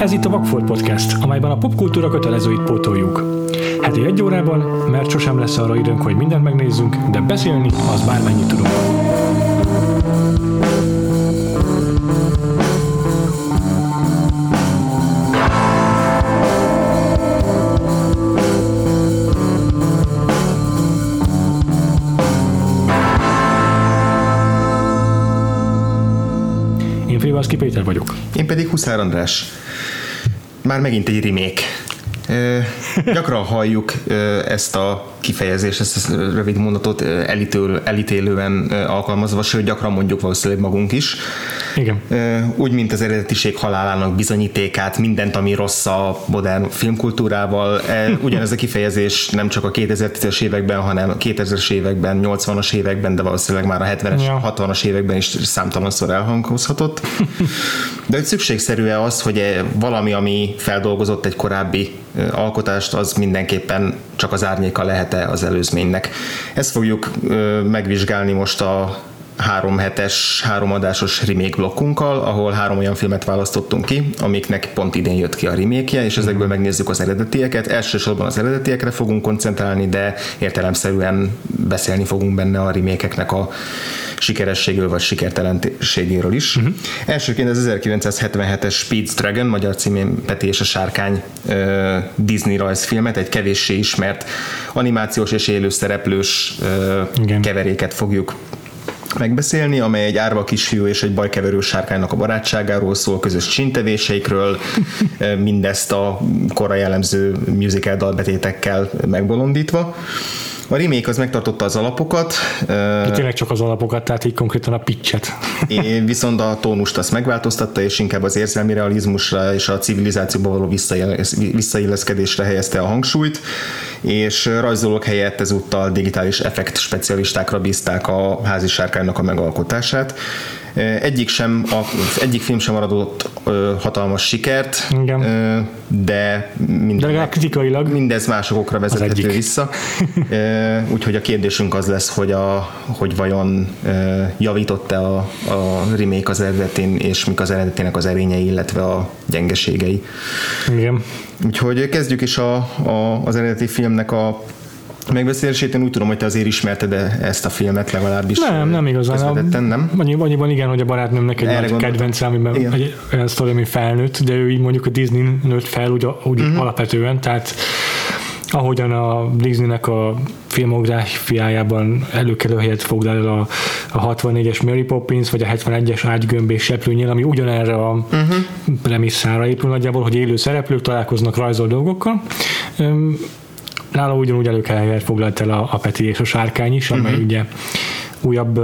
Ez itt a Vagfolt Podcast, amelyben a popkultúra kötelezőit pótoljuk. Heti egy órában, mert sosem lesz arra időnk, hogy mindent megnézzünk, de beszélni az bármennyit tudunk. Én Frivalszki Péter vagyok. Én pedig Huszár András. Már megint egy remake. Gyakran halljuk ezt a kifejezést, ezt a rövid mondatot elítől, elítélően alkalmazva, sőt gyakran mondjuk valószínűleg magunk is. Igen. Úgy, mint az eredetiség halálának bizonyítékát, mindent, ami rossz a modern filmkultúrával. Ugyanez a kifejezés nem csak a 2010-es években, hanem a 2000-es években, 80-as években, de valószínűleg már a 70-es, Ja. 60-as években is számtalanszor elhangozhatott. De hogy szükségszerű-e az, hogy e valami, ami feldolgozott egy korábbi alkotást, az mindenképpen csak az árnyéka lehet-e az előzménynek. Ezt fogjuk megvizsgálni most a három hetes, három adásos remake blokkunkkal, ahol három olyan filmet választottunk ki, amiknek pont idén jött ki a remake és ezekből megnézzük az eredetieket. Elsősorban az eredetiekre fogunk koncentrálni, de értelemszerűen beszélni fogunk benne a remékeknek a sikerességről vagy sikertelenségéről is. Uh-huh. Elsőként az 1977-es Speed's Dragon, magyar címén Peti és a Sárkány Disney rajzfilmet, egy kevéssé ismert animációs és élő szereplős keveréket fogjuk megbeszélni, amely egy árva kisfiú és egy bajkeverő sárkánynak a barátságáról szól, közös csintevéseikről, mindezt a korra jellemző musical dalbetétekkel megbolondítva. A remake az megtartotta az alapokat, De tényleg csak az alapokat, tehát így konkrétan a pitchet. Viszont a tónust azt megváltoztatta, és inkább az érzelmi realizmusra és a civilizációba való visszaillesz- visszailleszkedésre helyezte a hangsúlyt, és rajzolók helyett ezúttal digitális effekt specialistákra bízták a házi sárkánynak a megalkotását. Egyik, sem, a, egyik film sem maradott hatalmas sikert, Igen. de De minden, legalább kritikailag mindez másokokra vezethető vissza. Úgyhogy a kérdésünk az lesz, hogy, a, hogy vajon javított-e a, a remake az eredetén, és mik az eredetének az erényei, illetve a gyengeségei. igen. Úgyhogy kezdjük is a, a, az eredeti filmnek a megbeszélését. Én úgy tudom, hogy te azért ismerted ezt a filmet legalábbis. Nem, nem igazán. Közvetetten, nem? Annyi, annyiban igen, hogy a barátnőmnek egy Erre nagy kedvence, amiben Igen. egy olyan sztori, ami felnőtt, de ő így mondjuk a Disney nőtt fel úgy, úgy uh-huh. alapvetően, tehát ahogyan a Disneynek a filmográfiájában előkelő helyet foglal el a, a 64-es Mary Poppins, vagy a 71-es ágygömb és seprőnyél, ami ugyanerre a uh-huh. premisszára épül nagyjából, hogy élő szereplők találkoznak rajzol dolgokkal. Nála ugyanúgy előkelő helyet foglalt el a, a Peti és a Sárkány is, amely uh-huh. ugye újabb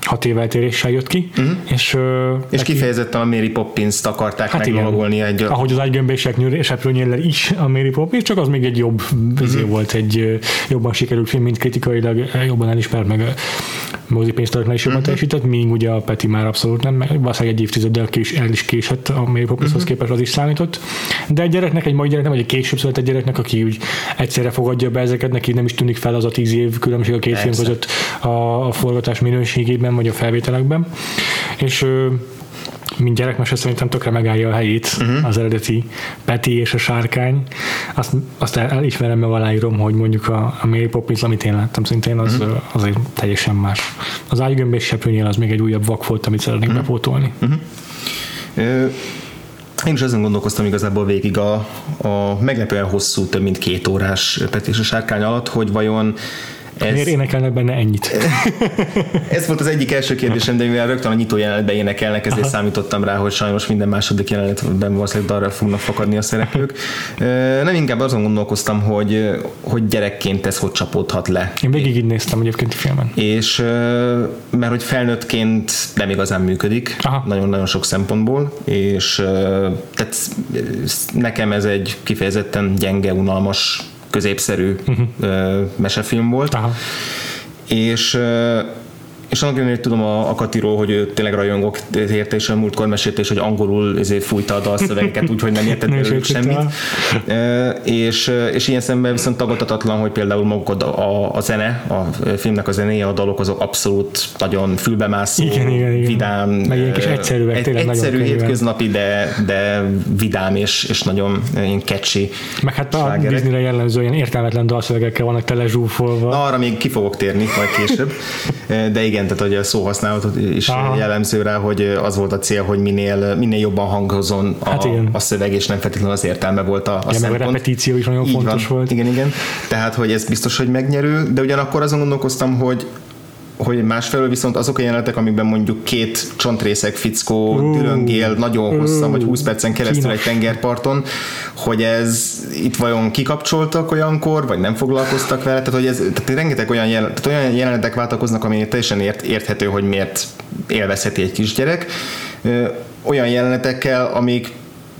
hat év eltéréssel jött ki, uh-huh. és, Mhm. És neki- kifejezetten a Mary Poppins-t akarták Hát meglovagolni egy ahogy az agygömbések seprőnyéllel is a Mary Poppins, csak az még egy jobb uh-huh. volt, egy jobban sikerült film, mint kritikailag jobban elismert, meg ö, mozipénztaraknál is jobban uh-huh. teljesített, míg ugye a Peti már abszolút nem, meg valószínűleg egy évtizeddel kés, el is késett a Mary Poppinshoz uh-huh. képest, az is számított. De egy gyereknek, egy mai gyereknek, vagy egy később született gyereknek, aki úgy egyszerre fogadja be ezeket, neki nem is tűnik fel az a tíz év különbség a két film Persze. között a, a forgatás minőségében, vagy a felvételekben. És mint gyerekmese szerintem tökre megállja a helyét uh-huh. az eredeti Peti és a sárkány. Azt, azt el, elismerem, mert aláírom, hogy mondjuk a, a Mary Poppins, amit én láttam szintén, az uh-huh. azért teljesen más. Az ágygömb és seprőnyél az még egy újabb vak volt, amit szeretnék uh-huh. bepótolni. Uh-huh. Ö, Én is azon gondolkoztam igazából végig a, a meglepően hosszú, több mint két órás Peti és a sárkány alatt, hogy vajon ez, Miért énekelnek benne ennyit? ez volt az egyik első kérdésem, de mivel rögtön a nyitó jelenetben énekelnek, ezért Aha. számítottam rá, hogy sajnos minden második jelenetben valószínűleg darra fognak fakadni a szereplők. Nem inkább azon gondolkoztam, hogy, hogy gyerekként ez hogy csapódhat le. Én végig így néztem egyébként a filmen. És mert hogy felnőttként nem igazán működik, Aha. nagyon-nagyon sok szempontból, és tehát nekem ez egy kifejezetten gyenge, unalmas, középszerű uh-huh. mesefilm volt, Aha. és és annak ellenére tudom a, a Katiról, hogy ő tényleg rajongok érte, és a múltkor mesélte is, hogy angolul ezért fújta a dalszövegeket, úgyhogy nem értett belőlük semmit. E, és, és ilyen szemben viszont tagadhatatlan, hogy például maguk a, a, a zene, a filmnek a zenéje, a dalok azok abszolút nagyon fülbemászó, igen, igen, igen. vidám. Meg ilyen kis egyszerűek, egy, Egyszerű, hétköznapi, de, de vidám és, és nagyon ilyen catchy Meg hát a Disneyre jellemző ilyen értelmetlen dalszövegekkel vannak tele zsúfolva. Na, arra még ki fogok térni majd később. De igen, tehát hogy a szóhasználatot is Aha. jellemző rá, hogy az volt a cél, hogy minél, minél jobban hangozon a, hát a szöveg, és nem feltétlenül az értelme volt a, a igen, szempont. a repetíció is nagyon Így fontos van. volt. Igen, igen. Tehát, hogy ez biztos, hogy megnyerő, de ugyanakkor azon gondolkoztam, hogy hogy másfelől viszont azok a jelenetek, amikben mondjuk két csontrészek fickó uh, nagyon hosszan, uh, vagy 20 percen keresztül kínos. egy tengerparton, hogy ez itt vajon kikapcsoltak olyankor, vagy nem foglalkoztak vele, tehát hogy ez, tehát rengeteg olyan, jel, tehát olyan jelenetek váltakoznak, ami teljesen ért, érthető, hogy miért élvezheti egy kisgyerek, olyan jelenetekkel, amik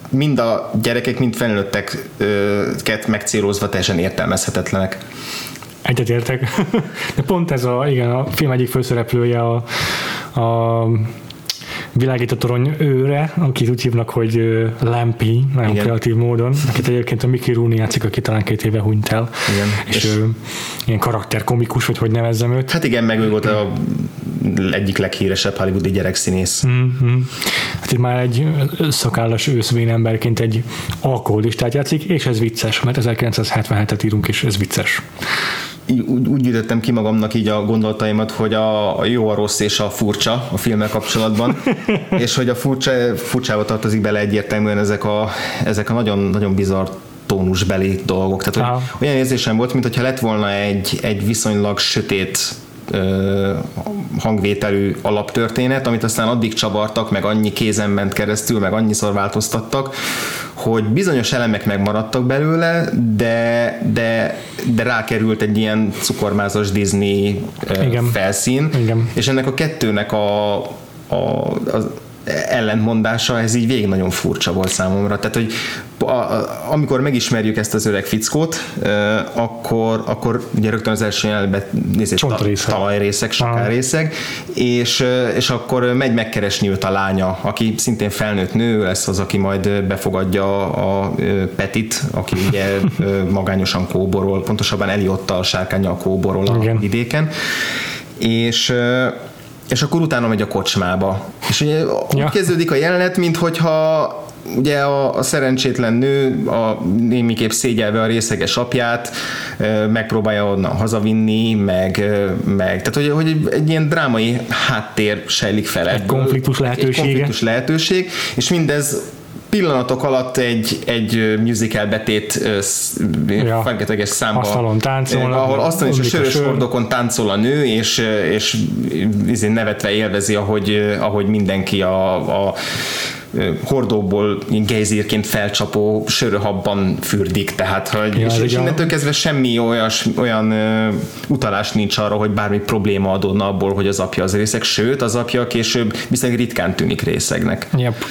mind a gyerekek, mind felnőtteket megcélozva teljesen értelmezhetetlenek. Egyetértek. De pont ez a, igen, a film egyik főszereplője a, a világító torony őre, akit úgy hívnak, hogy Lampi, nagyon Igen. kreatív módon, akit egyébként a Mickey Rooney játszik, aki talán két éve hunyt el. Igen. És, és ő, ilyen karakterkomikus, vagy hogy nevezzem őt. Hát igen, meg ő volt a egyik leghíresebb hollywoodi gyerekszínész. Mm-hmm. Hát itt már egy szakállas őszvén emberként egy alkoholistát játszik, és ez vicces, mert 1977-et írunk, és ez vicces úgy, úgy gyűjtöttem ki magamnak így a gondolataimat, hogy a, a jó, a rossz és a furcsa a filmmel kapcsolatban, és hogy a furcsa, furcsába tartozik bele egyértelműen ezek a, ezek a nagyon, nagyon bizarr tónusbeli dolgok. Tehát hogy olyan érzésem volt, mintha lett volna egy, egy viszonylag sötét hangvételű alaptörténet, amit aztán addig csavartak, meg annyi kézen ment keresztül, meg annyiszor változtattak, hogy bizonyos elemek megmaradtak belőle, de, de, de rákerült egy ilyen cukormázas Disney Igen. felszín, Igen. és ennek a kettőnek a, a, a ellentmondása, ez így végig nagyon furcsa volt számomra. Tehát, hogy a, a, amikor megismerjük ezt az öreg fickót, uh, akkor, akkor ugye rögtön az első jelenetben nézzét, ta, talajrészek, sakárrészek, és, és akkor megy megkeresni őt a lánya, aki szintén felnőtt nő, lesz az, aki majd befogadja a, a Petit, aki ugye magányosan kóborol, pontosabban Eliottal, sárkányjal kóborol a Igen. vidéken, és és akkor utána megy a kocsmába. És ugye ja. úgy kezdődik a jelenet, mint hogyha ugye a, a szerencsétlen nő a némiképp szégyelve a részeges apját megpróbálja onnan hazavinni, meg, meg tehát hogy, hogy egy ilyen drámai háttér sejlik fel. Egy konfliktus lehetőség. Egy konfliktus lehetőség, és mindez pillanatok alatt egy, egy musical betét ja. fengeteges számba. Asztalon táncol. Ahol aztán is a sörös hordokon táncol a nő, és, és nevetve élvezi, ahogy, ahogy mindenki a, a hordóból gejzírként felcsapó söröhabban fürdik, tehát hogy ja, és, és innentől kezdve semmi olyas, olyan ö, utalás nincs arra, hogy bármi probléma adódna abból, hogy az apja az részeg, sőt az apja később viszonylag ritkán tűnik részegnek. Yep.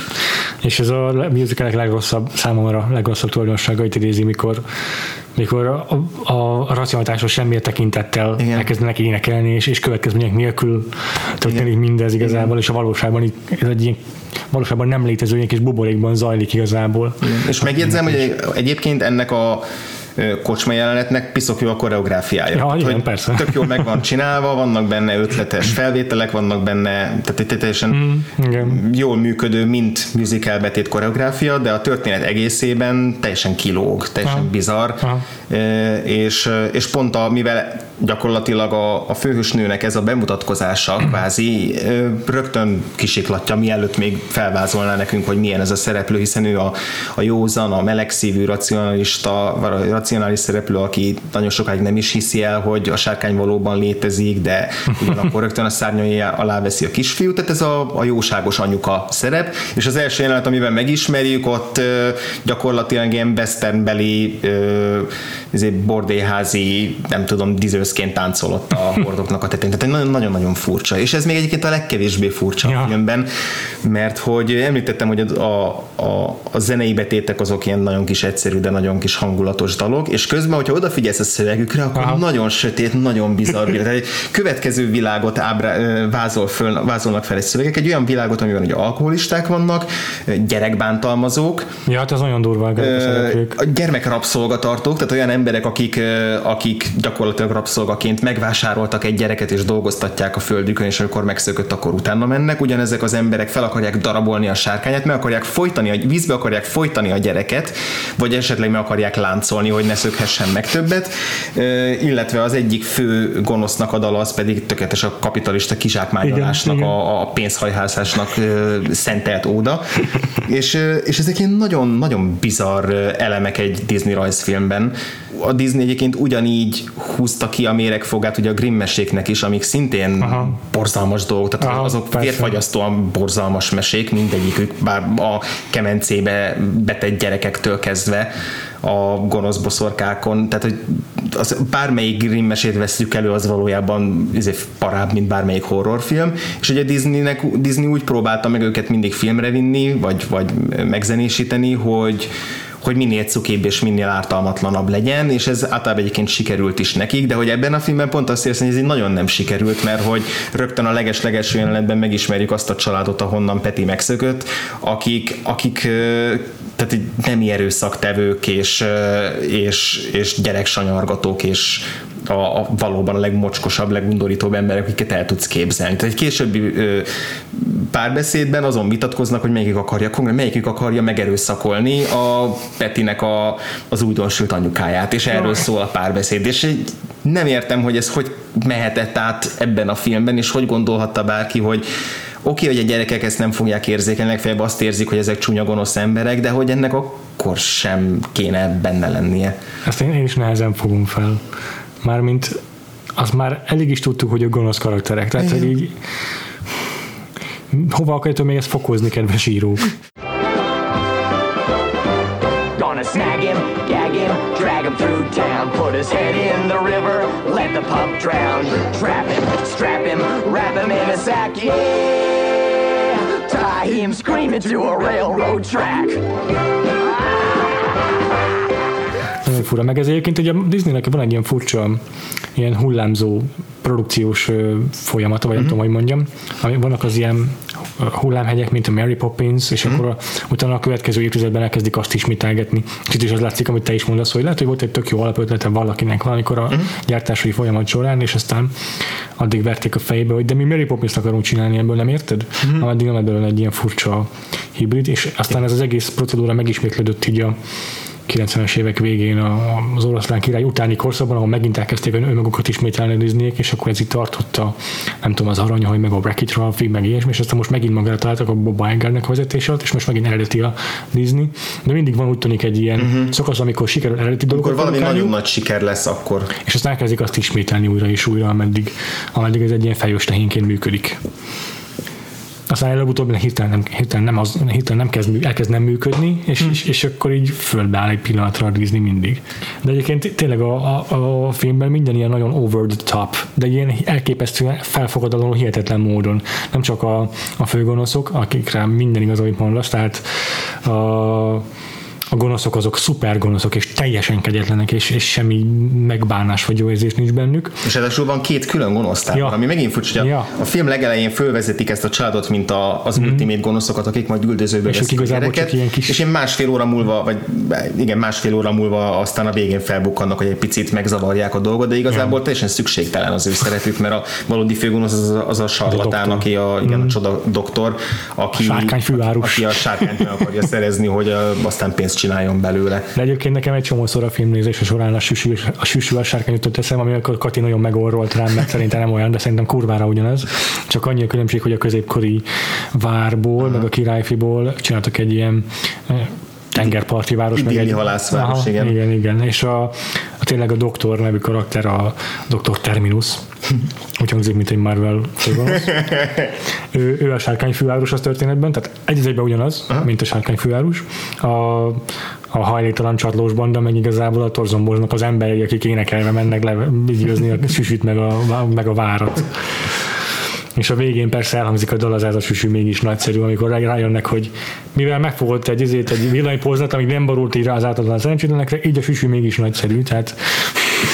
És ez a musicalek legrosszabb számomra legrosszabb tulajdonságait idézi, mikor mikor a, a, a racionalitásról semmi tekintettel Igen. elkezdenek énekelni, és, és következmények nélkül történik mindez igazából, Igen. és a valóságban ez egy ilyen valóságban nem létező ilyen kis buborékban zajlik igazából. Igen. És megjegyzem, hogy egyébként ennek a kocsma jelenetnek piszok jó a koreográfiája. Ja, igen, hogy persze. Tök jól meg van csinálva, vannak benne ötletes felvételek, vannak benne, tehát teljesen mm, igen. jól működő, mint musical betét koreográfia, de a történet egészében teljesen kilóg, teljesen Aha. bizarr, Aha. És, és pont a, mivel gyakorlatilag a, a főhősnőnek ez a bemutatkozása kvázi rögtön kisiklatja, mielőtt még felvázolná nekünk, hogy milyen ez a szereplő, hiszen ő a, a józan, a melegszívű, racionalista, racionális szereplő, aki nagyon sokáig nem is hiszi el, hogy a sárkány valóban létezik, de ugyanakkor rögtön a szárnyai alá veszi a kisfiút, tehát ez a, a jóságos anyuka szerep, és az első jelenet, amiben megismerjük, ott gyakorlatilag ilyen westernbeli izé, bordéházi, nem tudom, dizőszként táncolott a hordoknak a tetején. Tehát nagyon-nagyon furcsa. És ez még egyébként a legkevésbé furcsa ja. a filmben, mert hogy említettem, hogy a, a, a zenei betétek azok ilyen nagyon kis egyszerű, de nagyon kis hangulatos dalok, és közben, hogyha odafigyelsz a szövegükre, akkor Aha. nagyon sötét, nagyon bizarr világ. egy következő világot ábrá, vázol föl, vázolnak fel egy szövegek, egy olyan világot, amiben ugye alkoholisták vannak, gyerekbántalmazók. Ja, hát ez nagyon durva. A gyermekrabszolgatartók, tehát olyan emberek, akik, akik gyakorlatilag rabszolgaként megvásároltak egy gyereket és dolgoztatják a földükön, és amikor megszökött, akkor utána mennek. Ugyanezek az emberek fel akarják darabolni a sárkányát, meg akarják folytani, a vízbe akarják folytani a gyereket, vagy esetleg meg akarják láncolni, hogy ne szökhessen meg többet. Illetve az egyik fő gonosznak a dala az pedig tökéletes a kapitalista kizsákmányolásnak, a, a pénzhajhászásnak szentelt óda. és, és ezek ilyen nagyon-nagyon bizarr elemek egy Disney rajzfilmben. A Disney egyébként ugyanígy húzta ki a méregfogát ugye a Grimm meséknek is, amik szintén Aha. borzalmas dolgok, tehát Aha, azok vérfagyasztóan borzalmas mesék, mindegyikük, bár a kemencébe betett gyerekektől kezdve a gonosz boszorkákon, tehát hogy az, bármelyik Grimm mesét veszük elő, az valójában izé, parább, mint bármelyik horrorfilm, és ugye Disneynek, Disney úgy próbálta meg őket mindig filmre vinni, vagy, vagy megzenésíteni, hogy hogy minél cukébb és minél ártalmatlanabb legyen, és ez általában egyébként sikerült is nekik, de hogy ebben a filmben pont azt érzem, hogy ez így nagyon nem sikerült, mert hogy rögtön a leges-leges jelenetben megismerjük azt a családot, ahonnan Peti megszökött, akik, akik tehát nem erőszaktevők és, és, és gyereksanyargatók és a, a valóban a legmocskosabb, legundorítóbb emberek, akiket el tudsz képzelni. Tehát egy későbbi ö, párbeszédben azon vitatkoznak, hogy melyikük akarja, melyikük akarja megerőszakolni a Petinek a, az újdonsült anyukáját, és erről szól a párbeszéd. És nem értem, hogy ez hogy mehetett át ebben a filmben, és hogy gondolhatta bárki, hogy oké, okay, hogy a gyerekek ezt nem fogják érzékelni, legfeljebb azt érzik, hogy ezek csúnya gonosz emberek, de hogy ennek akkor sem kéne benne lennie. Ezt én, én is nehezen fogom fel. Mármint azt már elég is tudtuk, hogy a gonosz karakterek. Tehát, hogy így hova akarjátok még ezt fokozni, kedves írók? snag him, gag him, drag him through town, put his head in the river, pup drown, trap him, strap him, wrap him in a sack, yeah, tie him screaming to a railroad track. Nagyon fura, meg ez egyébként ugye a Disneynek van egy ilyen furcsa, ilyen hullámzó produkciós folyamata, vagy uh-huh. nem mhm. tudom, hogy mondjam. Vannak az ilyen hullámhegyek, mint a Mary Poppins, és uh-huh. akkor a, utána a következő évtizedben elkezdik azt ismételgetni. Kicsit is az látszik, amit te is mondasz, hogy lehet, hogy volt egy tök jó alapötlete valakinek valamikor a uh-huh. gyártási folyamat során, és aztán addig verték a fejébe, hogy de mi Mary Poppins akarunk csinálni, ebből nem érted? Uh-huh. Ameddig nem ebből egy ilyen furcsa hibrid, és aztán ez az egész procedúra megismétlődött így a 90-es évek végén az oroszlán király utáni korszakban, ahol megint elkezdték önmagukat ismételni Disneyek, és akkor ez itt tartotta, nem tudom, az aranyhaj, meg a Wreck-It Ralphig, meg ilyesmi, és aztán most megint magára találtak a Bob Igernek a vezetés alatt, és most megint eredeti a Disney. De mindig van úgy tűnik egy ilyen uh-huh. szakasz, amikor sikerül eredeti dolgokat. Akkor valami nagyon nagy siker lesz akkor. És aztán elkezdik azt ismételni újra és újra, ameddig, ameddig ez egy ilyen fejős tehénként működik aztán előbb-utóbb hirtelen nem, hirtelen nem, az, hirtelen nem kezd, elkezd nem működni, és, hmm. és, és, akkor így földbe egy pillanatra a Disney mindig. De egyébként tényleg a, a, a filmben minden ilyen nagyon over the top, de ilyen elképesztően felfogadaló hihetetlen módon. Nem csak a, a főgonoszok, akikre minden igaz, amit mondasz, tehát a, a gonoszok azok szuper gonoszok, és teljesen kegyetlenek, és, és semmi megbánás vagy jó érzés nincs bennük. És ráadásul van két külön gonosz ja. ami megint furcsa, hogy ja. a film legelején fölvezetik ezt a családot, mint a, az mm. ultimate gonoszokat, akik majd üldözőbe és veszik a gyereket, ilyen kis... és én másfél óra múlva, vagy igen, másfél óra múlva aztán a végén felbukkannak, hogy egy picit megzavarják a dolgot, de igazából ja. teljesen szükségtelen az ő szerepük, mert a valódi főgonosz az, az a sarlatán, a aki a, igen, mm. a csoda doktor, aki a aki a sárkányt meg akarja szerezni, hogy aztán pénzt csináljon belőle. De egyébként nekem egy csomószor a filmnézése során a süsű, a süsű a sárkány jutott eszem, amikor Kati nagyon megorrolt rám, mert szerintem nem olyan, de szerintem kurvára ugyanaz. Csak annyi a különbség, hogy a középkori várból, uh-huh. meg a királyfiból csináltak egy ilyen eh, tengerparti város. Meg egy halászváros, Aha, igen. Igen, igen. És a, a tényleg a doktor nevű karakter, a doktor Terminus, úgy hangzik, mint egy Marvel ő, ő a sárkány főárus az történetben, tehát egy egyben ugyanaz, Aha. mint a sárkány főárus. A, a hajléktalan csatlós banda, meg igazából a torzomboznak az emberek, akik énekelve mennek le, a süsüt meg a, meg a várat. És a végén persze elhangzik a dal az ez a süsű mégis nagyszerű, amikor rájönnek, hogy mivel megfogott egy, ezért egy villanypóznat, amíg nem borult így rá az átadlan szerencsétlenekre, így a süsű mégis nagyszerű, tehát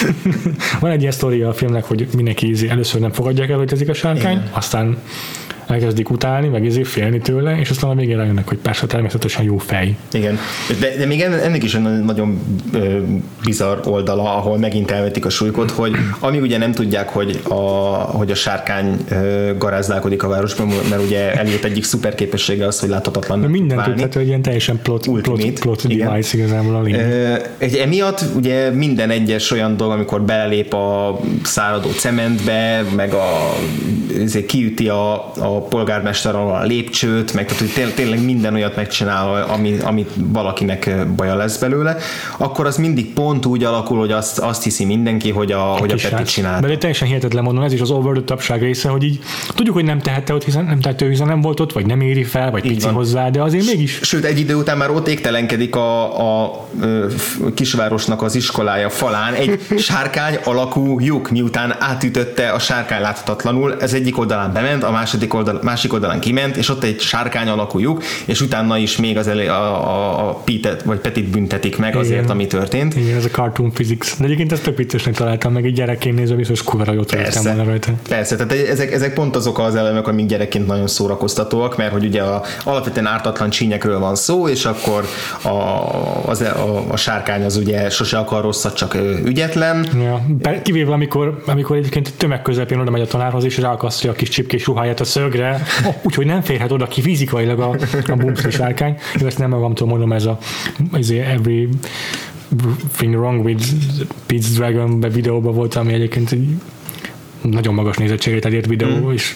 van egy ilyen sztoria a filmnek, hogy mindenki először nem fogadják el, hogy ez a sárkány, Igen. aztán elkezdik utálni, meg ezért félni tőle, és aztán a végén rájönnek, hogy persze természetesen jó fej. Igen, de, de még ennek is egy nagyon bizarr oldala, ahol megint elvetik a súlykot, hogy ami ugye nem tudják, hogy a, hogy a sárkány garázdálkodik a városban, mert ugye eljött egyik szuper képessége az, hogy láthatatlan Minden tudható, hogy ilyen teljesen plot, Ultimate, plot, plot device igazából a Egy emiatt ugye minden egyes olyan dolog, amikor belép a száradó cementbe, meg a, kiüti a, a polgármester a lépcsőt, meg tehát, hogy tényleg minden olyat megcsinál, ami, amit valakinek baja lesz belőle, akkor az mindig pont úgy alakul, hogy azt, azt hiszi mindenki, hogy a, hogy a Peti csinál. De teljesen hihetetlen mondom, ez is az over the része, hogy így tudjuk, hogy nem tehette ott, hiszen nem tehette, hiszen nem volt ott, vagy nem éri fel, vagy pici hozzá, de azért mégis. Sőt, egy idő után már ott égtelenkedik a, a, a kisvárosnak az iskolája falán egy sárkány alakú lyuk, miután átütötte a sárkány láthatatlanul, ez egyik oldalán bement, a második oldalán oldal, másik oldalán kiment, és ott egy sárkány alakú lyuk, és utána is még az elé, a, a, a Pitet, vagy Petit büntetik meg azért, Igen. ami történt. Igen, ez a cartoon physics. De egyébként ezt tök viccesnek találtam, meg egy gyerekként nézve biztos kurva jót persze, volna rajta. Persze, tehát ezek, ezek pont azok az elemek, amik gyerekként nagyon szórakoztatóak, mert hogy ugye a, alapvetően ártatlan csínyekről van szó, és akkor a, az, a, a sárkány az ugye sose akar rosszat, csak ügyetlen. Ja, kivéve amikor, amikor egyébként tömeg közepén oda megy a tanárhoz, és ráakasztja a kis csipkés ruháját a szögre, úgyhogy nem férhet oda ki fizikailag a, a bumszli sárkány. Én ezt nem magamtól mondom, ez a ez every thing wrong with Pete's Dragon videóban volt, ami egyébként egy nagyon magas nézettséget elért videó, mm. és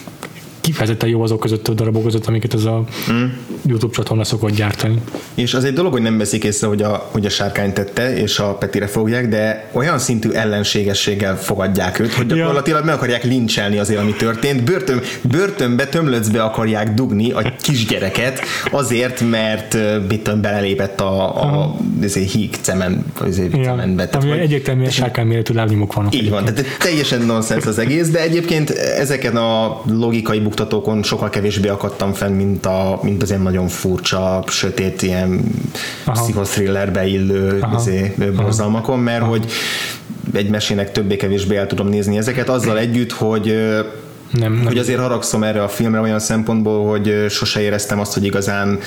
kifejezetten jó azok között a darabok között, amiket ez a mm. YouTube csatorna szokott gyártani. És az egy dolog, hogy nem veszik észre, hogy a, hogy a sárkány tette, és a Petire fogják, de olyan szintű ellenségességgel fogadják őt, hogy gyakorlatilag ja. meg akarják lincselni azért, ami történt. Börtön, börtönbe, tömlöcbe akarják dugni a kisgyereket azért, mert mit belelépett a, a azért híg cement, azért ja. cementbe. Tehát, Ami egyértelműen sárkány méretű lábnyomok vannak. Így van, tehát teljesen nonsens az egész, de egyébként ezeken a logikai buktatókon sokkal kevésbé akadtam fenn, mint, a, mint az ilyen nagyon furcsa, sötét, ilyen pszichothrillerbe illő izé, borzalmakon, mert Aha. hogy egy mesének többé-kevésbé el tudom nézni ezeket, azzal együtt, hogy nem, nem. hogy azért haragszom erre a filmre olyan szempontból, hogy sose éreztem azt, hogy igazán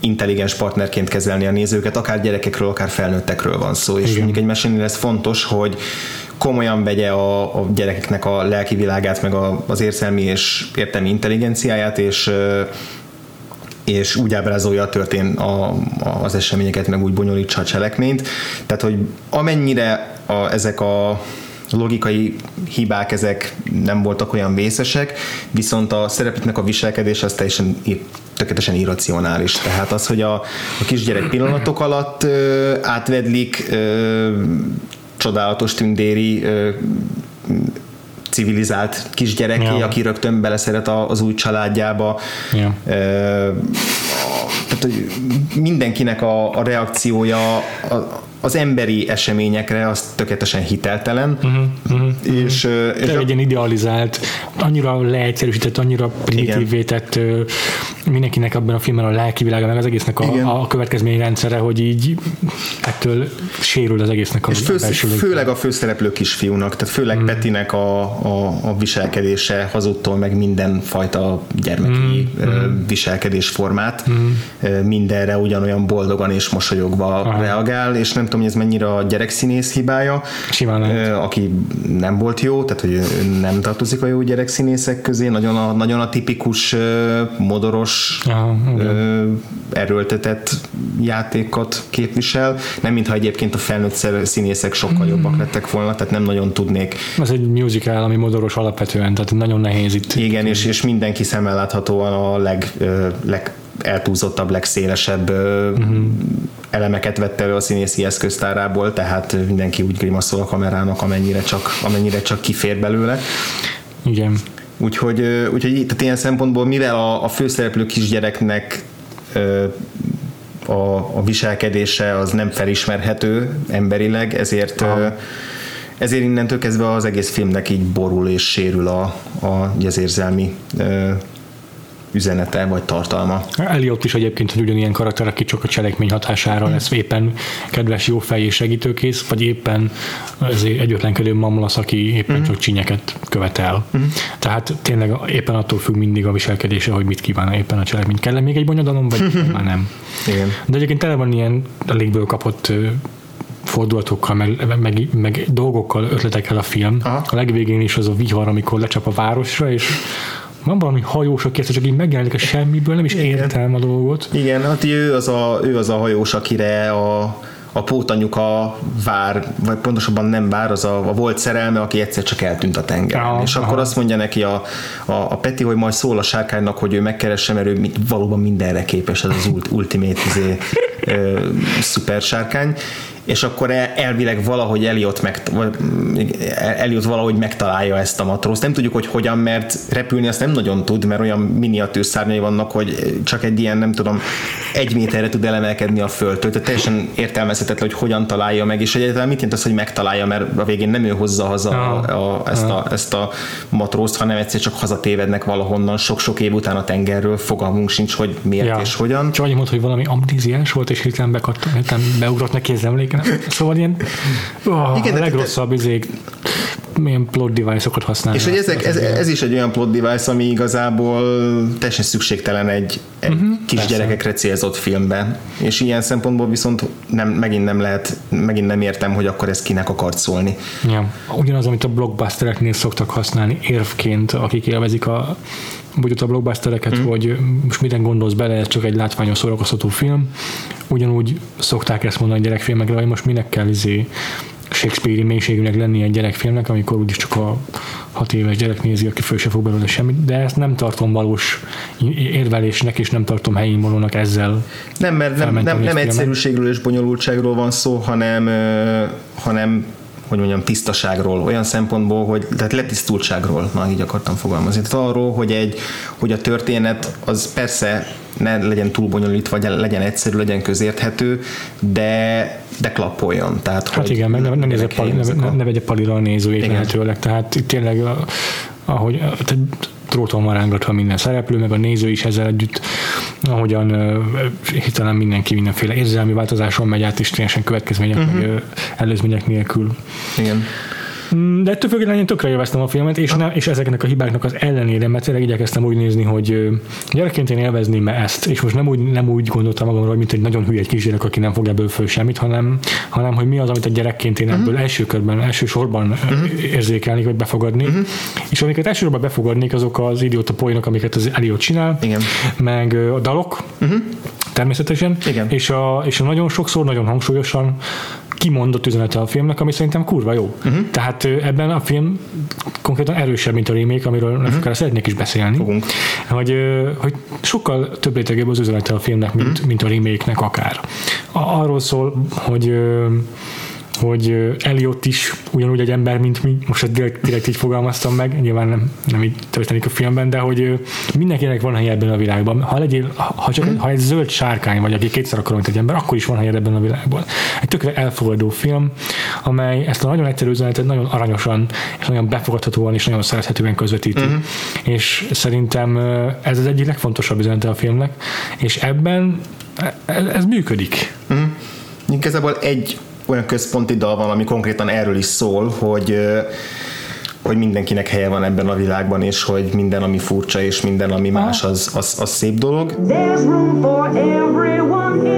intelligens partnerként kezelni a nézőket, akár gyerekekről, akár felnőttekről van szó, és Igen. mondjuk egy mesénél ez fontos, hogy komolyan vegye a, a gyerekeknek a lelki világát, meg a, az érzelmi és értelmi intelligenciáját, és és úgy ábrázolja történ a, a, az eseményeket, meg úgy bonyolítsa a cselekményt. Tehát, hogy amennyire a, ezek a logikai hibák ezek nem voltak olyan vészesek, viszont a szereplőknek a viselkedés az teljesen tökéletesen irracionális. Tehát az, hogy a, a kisgyerek pillanatok alatt ö, átvedlik ö, csodálatos tündéri ö, civilizált kisgyereké, ja. aki rögtön beleszeret az új családjába. Ja. Ö, tehát, hogy mindenkinek a, a reakciója a, az emberi eseményekre az tökéletesen hiteltelen. Uh-huh, uh-huh, és, uh-huh. és egy ilyen idealizált, annyira leegyszerűsített, annyira primitívvé tett mindenkinek abban a filmben a lelki világa, meg az egésznek a, a következményrendszere, hogy így ettől sérül az egésznek a És fő, főleg a főszereplő kisfiúnak, tehát főleg mm. Petinek a, a, a viselkedése hazudtól meg mindenfajta gyermeki mm. viselkedésformát mm. mindenre ugyanolyan boldogan és mosolyogva Aha. reagál, és nem tudom, hogy ez mennyire a gyerekszínész hibája, Simán aki nem volt jó, tehát hogy nem tartozik a jó gyerekszínészek közé, nagyon a, nagyon a tipikus modoros Aha, erőltetett játékot képvisel, nem mintha egyébként a felnőtt színészek sokkal hmm. jobbak lettek volna, tehát nem nagyon tudnék. Ez egy musical, ami modoros alapvetően, tehát nagyon nehéz itt. Igen, és, és mindenki szemmel láthatóan a leg, leg eltúzottabb, legszélesebb uh-huh. Elemeket vette elő a színészi eszköztárából, tehát mindenki úgy grimaszol a kamerának, amennyire csak, amennyire csak kifér belőle. Igen. Úgyhogy, úgyhogy tehát ilyen szempontból, mivel a, a főszereplő kisgyereknek a, a viselkedése az nem felismerhető emberileg, ezért Aha ezért innentől kezdve az egész filmnek így borul és sérül a, a, az érzelmi üzenete vagy tartalma. Eliott is egyébként, hogy ugyanilyen karakter, aki csak a cselekmény hatására lesz éppen kedves, jó fej és segítőkész, vagy éppen ez egy ötlenkedő mamlasz, aki éppen uh-huh. csak csinyeket követel. Uh-huh. Tehát tényleg éppen attól függ mindig a viselkedése, hogy mit kíván éppen a cselekmény. Kell még egy bonyodalom, vagy már nem. Igen. De egyébként tele van ilyen légből kapott fordulatokkal, meg, meg, meg dolgokkal, ötletekkel a film. Aha. A legvégén is az a vihar, amikor lecsap a városra, és van valami hajós, aki ezt csak így megjelenik a semmiből, nem is értem a dolgot. Igen, hát ő az a, ő az a hajós, akire a, a pótanyuka vár, vagy pontosabban nem vár, az a, a volt szerelme, aki egyszer csak eltűnt a tengeren. Aha, és akkor aha. azt mondja neki a, a, a Peti, hogy majd szól a sárkánynak, hogy ő megkeresse, mert ő valóban mindenre képes, ez az ultimate izé, szuper sárkány, és akkor elvileg valahogy Eliott, meg, Eliott valahogy megtalálja ezt a matrózt. Nem tudjuk, hogy hogyan, mert repülni azt nem nagyon tud, mert olyan miniatűr szárnyai vannak, hogy csak egy ilyen, nem tudom, egy méterre tud elemelkedni a földtől. Tehát teljesen értelmezhetetlen, hogy hogyan találja meg, és egyáltalán mit jelent az, hogy megtalálja, mert a végén nem ő hozza haza a, a, ezt, a, ezt a matrózt, hanem egyszer csak hazatévednek valahonnan sok-sok év után a tengerről, fogalmunk sincs, hogy miért ja. és hogyan. Csak mondta, hogy valami amnéziás volt, és hirtelen, beugrott neki az emlék, Szóval ilyen oh, Igen, a legrosszabb izék milyen plot device-okat használni. És hogy ezek, ez, ez, is egy olyan plot device, ami igazából teljesen szükségtelen egy, egy uh-huh, kisgyerekekre célzott filmben. És ilyen szempontból viszont nem, megint nem lehet, megint nem értem, hogy akkor ez kinek akart szólni. Ja. Ugyanaz, amit a blockbustereknél szoktak használni érvként, akik élvezik a vagy ott a blockbustereket, mm. hogy most minden gondolsz bele, ez csak egy látványos szórakoztató film. Ugyanúgy szokták ezt mondani a gyerekfilmekre, hogy most minek kell izé Shakespeare-i mélységűnek lenni egy gyerekfilmnek, amikor úgyis csak a hat éves gyerek nézi, aki föl se fog belőle semmit, de ezt nem tartom valós érvelésnek, és nem tartom helyén valónak ezzel. Nem, mert nem, nem, nem egyszerűségről és bonyolultságról van szó, hanem, hanem hogy mondjam, tisztaságról, olyan szempontból, hogy tehát letisztultságról, na így akartam fogalmazni. Tehát arról, hogy, egy, hogy a történet az persze ne legyen túl bonyolít, vagy legyen egyszerű, legyen közérthető, de, de klappoljon. Tehát, hát igen, meg ne, ne, nézze pali, ne, ne, vegye palira a nézőjét lehetőleg, tehát tényleg ahogy tróton van rángatva minden szereplő, meg a néző is ezzel együtt, ahogyan hirtelen mindenki mindenféle érzelmi változáson megy át, és teljesen következmények, uh-huh. meg előzmények nélkül. Igen. Mm, de ettől függetlenül én tökre élveztem a filmet, és, ne, és ezeknek a hibáknak az ellenére, mert tényleg igyekeztem úgy nézni, hogy gyerekként én élvezném ezt, és most nem úgy, nem úgy gondoltam magamról, hogy mint egy nagyon hülye kisgyerek, aki nem fog ebből föl semmit, hanem, hanem hogy mi az, amit a gyerekként én ebből uh-huh. első körben, első sorban uh-huh. érzékelni, vagy befogadni. Uh-huh. És amiket elsősorban befogadnék, azok az idióta poénok, amiket az Elliot csinál, Igen. meg a dalok, uh-huh. természetesen, Igen. És, a, és a nagyon sokszor, nagyon hangsúlyosan kimondott üzenete a filmnek, ami szerintem kurva jó. Uh-huh. Tehát ebben a film konkrétan erősebb, mint a remake, amiről uh-huh. sokára szeretnék is beszélni. Fogunk. Hogy, hogy sokkal több rétegebb az üzenete a filmnek, mint, uh-huh. mint a remake-nek akár. Arról szól, hogy hogy Eliott is ugyanúgy egy ember, mint mi, most ezt direkt, direkt így fogalmaztam meg, nyilván nem, nem így történik a filmben, de hogy mindenkinek van helye ebben a világban. Ha, legyél, ha, csak, ha egy zöld sárkány vagy, aki kétszer akar, mint egy ember, akkor is van helye ebben a világban. Egy tökre elfogadó film, amely ezt a nagyon egyszerű üzenetet nagyon aranyosan, és nagyon befogadhatóan és nagyon szerethetően közvetíti. Uh-huh. És szerintem ez az egyik legfontosabb üzenete a filmnek, és ebben ez, ez működik. Uh-huh. Igazából egy olyan központi dal van, ami konkrétan erről is szól, hogy hogy mindenkinek helye van ebben a világban, és hogy minden, ami furcsa, és minden, ami más, az, az, az szép dolog. There's room for everyone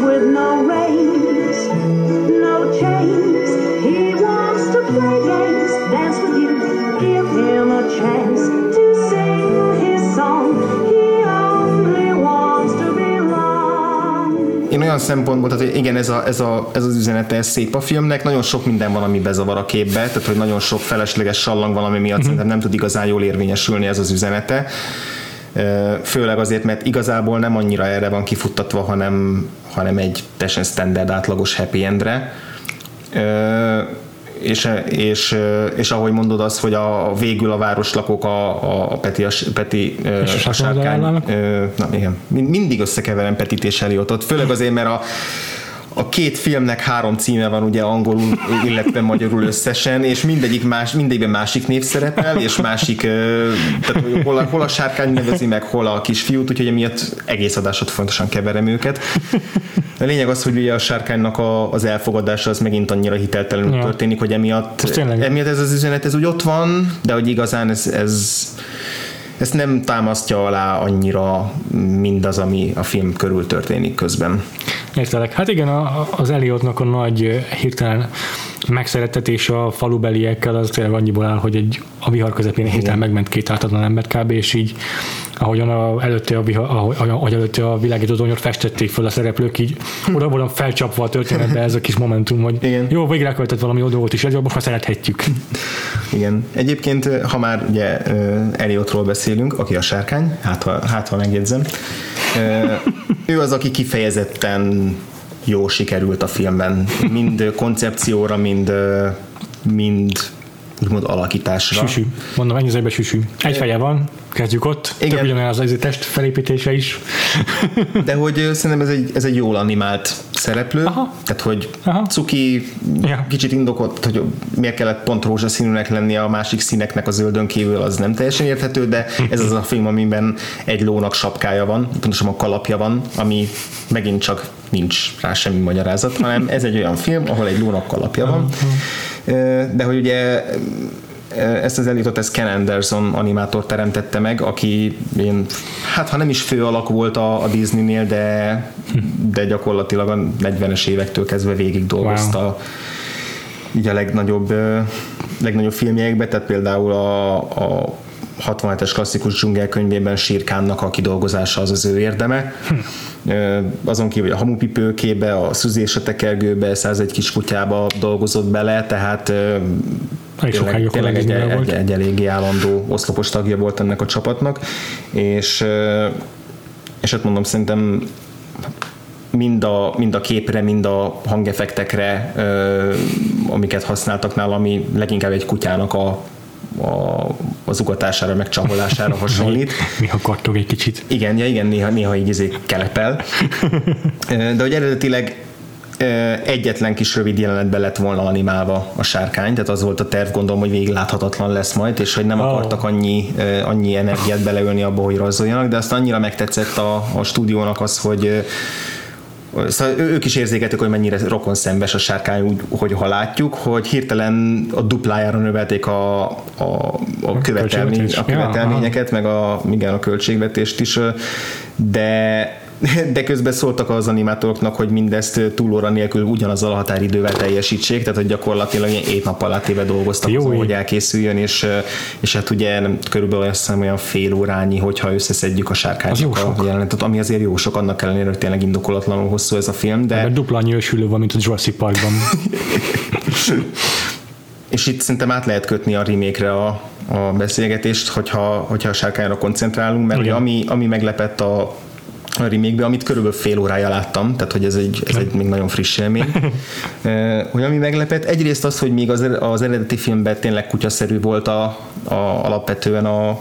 with no reins, no chains. He wants to play games, dance with you, give him a chance to sing his song. He only wants to belong. Én olyan szempontból, tehát igen, ez, a, ez, a, ez az üzenete ez szép a filmnek, nagyon sok minden van, ami bezavar a képbe, tehát hogy nagyon sok felesleges sallang valami miatt mm-hmm. szerintem nem tud igazán jól érvényesülni ez az üzenete főleg azért, mert igazából nem annyira erre van kifuttatva, hanem, hanem egy teljesen standard átlagos happy endre. és, és, és ahogy mondod azt, hogy a, végül a városlakók a, a Peti, a, Peti és a, a sárkány, na igen, mindig összekeverem Petit és Eliotot, főleg azért, mert a, a két filmnek három címe van ugye angolul, illetve magyarul összesen, és mindegyik más, mindegyikben másik név szerepel, és másik, tehát hol a, hol a sárkány nevezi meg, hol a kisfiút, úgyhogy emiatt egész adásot fontosan keverem őket. A lényeg az, hogy ugye a sárkánynak a, az elfogadása az megint annyira hiteltelenül ja. történik, hogy emiatt, emiatt ez az üzenet ez úgy ott van, de hogy igazán ez, ez ezt nem támasztja alá annyira mindaz, ami a film körül történik közben. Értelek. Hát igen, az Eliotnak a nagy hirtelen megszerettetés a falubeliekkel az tényleg annyiból áll, hogy egy, a vihar közepén hirtelen megment két ártatlan ember kb. és így ahogyan a, előtte a, vihar, ahogy előtte a világító festették föl a szereplők, így oda volna felcsapva a történetbe ez a kis momentum, hogy Igen. jó, végre elköltett valami jó dolgot is, egy most már szerethetjük. Igen. Egyébként, ha már ugye Eliotról beszélünk, aki a sárkány, hát ha, hát ha megjegyzem, ő az, aki kifejezetten jó sikerült a filmben. Mind koncepcióra, mind, mind úgymond alakításra. Süsű. Mondom, ennyi az süsű. Egy feje van, kezdjük ott. Igen. Tök ugyanaz az test felépítése is. De hogy szerintem ez egy, ez egy jól animált szereplő, Aha. tehát hogy Aha. cuki, ja. kicsit indokott, hogy miért kellett pont rózsaszínűnek lenni a másik színeknek a zöldön kívül, az nem teljesen érthető, de ez az a film, amiben egy lónak sapkája van, pontosan a kalapja van, ami megint csak nincs rá semmi magyarázat, hanem ez egy olyan film, ahol egy lónak kalapja van, de hogy ugye ezt az elitot, ezt Ken Anderson animátor teremtette meg, aki én, hát ha nem is fő alak volt a, a Disney-nél, de, de gyakorlatilag a 40-es évektől kezdve végig dolgozta wow. így a legnagyobb, legnagyobb filmjeikbe, tehát például a, a 67-es klasszikus dzsungelkönyvében Sírkánnak a kidolgozása az az ő érdeme. Hm. Azon kívül a hamupipőkébe, a szüzés a tekergőbe, 101 kis kutyába dolgozott bele, tehát tényleg, tényleg egy, egy, egy eléggé állandó oszlopos tagja volt ennek a csapatnak, és, és hát mondom, szerintem mind a, mind a képre, mind a hangefektekre, amiket használtak nála, ami leginkább egy kutyának a a, az ugatására, meg csaholására hasonlít. néha kattog egy kicsit. Igen, ja, igen, néha, néha így izé kelepel. De hogy eredetileg egyetlen kis rövid jelenetben lett volna animálva a sárkány, tehát az volt a terv, gondolom, hogy végig láthatatlan lesz majd, és hogy nem oh. akartak annyi, annyi energiát beleölni abba, hogy rajzoljanak, de azt annyira megtetszett a, a stúdiónak az, hogy Szóval ők is érzékelték, hogy mennyire rokon szembes a sárkány, úgy, hogy ha látjuk, hogy hirtelen a duplájára növelték a, a, a, követelmény, a követelményeket, ja, meg a, igen, a költségvetést is, de de közben szóltak az animátoroknak, hogy mindezt túlóra nélkül ugyanazzal a határidővel teljesítsék, tehát hogy gyakorlatilag ilyen év nap alatt éve dolgoztak Jó, azon, hogy elkészüljön, és, és hát ugye körülbelül azt hiszem olyan fél órányi, hogyha összeszedjük a sárkányok a jelenetet, ami azért jó sok, annak ellenére, hogy tényleg indokolatlanul hosszú ez a film, de... Ebben dupla annyi ősülő van, mint a Jurassic Parkban. és itt szerintem át lehet kötni a remake a, a beszélgetést, hogyha, hogyha a sárkányra koncentrálunk, mert ami, ami meglepett a a remake amit körülbelül fél órája láttam, tehát hogy ez egy, ez egy még nagyon friss élmény. hogy ami meglepett, egyrészt az, hogy még az, az eredeti filmben tényleg kutyaszerű volt a, a, alapvetően a,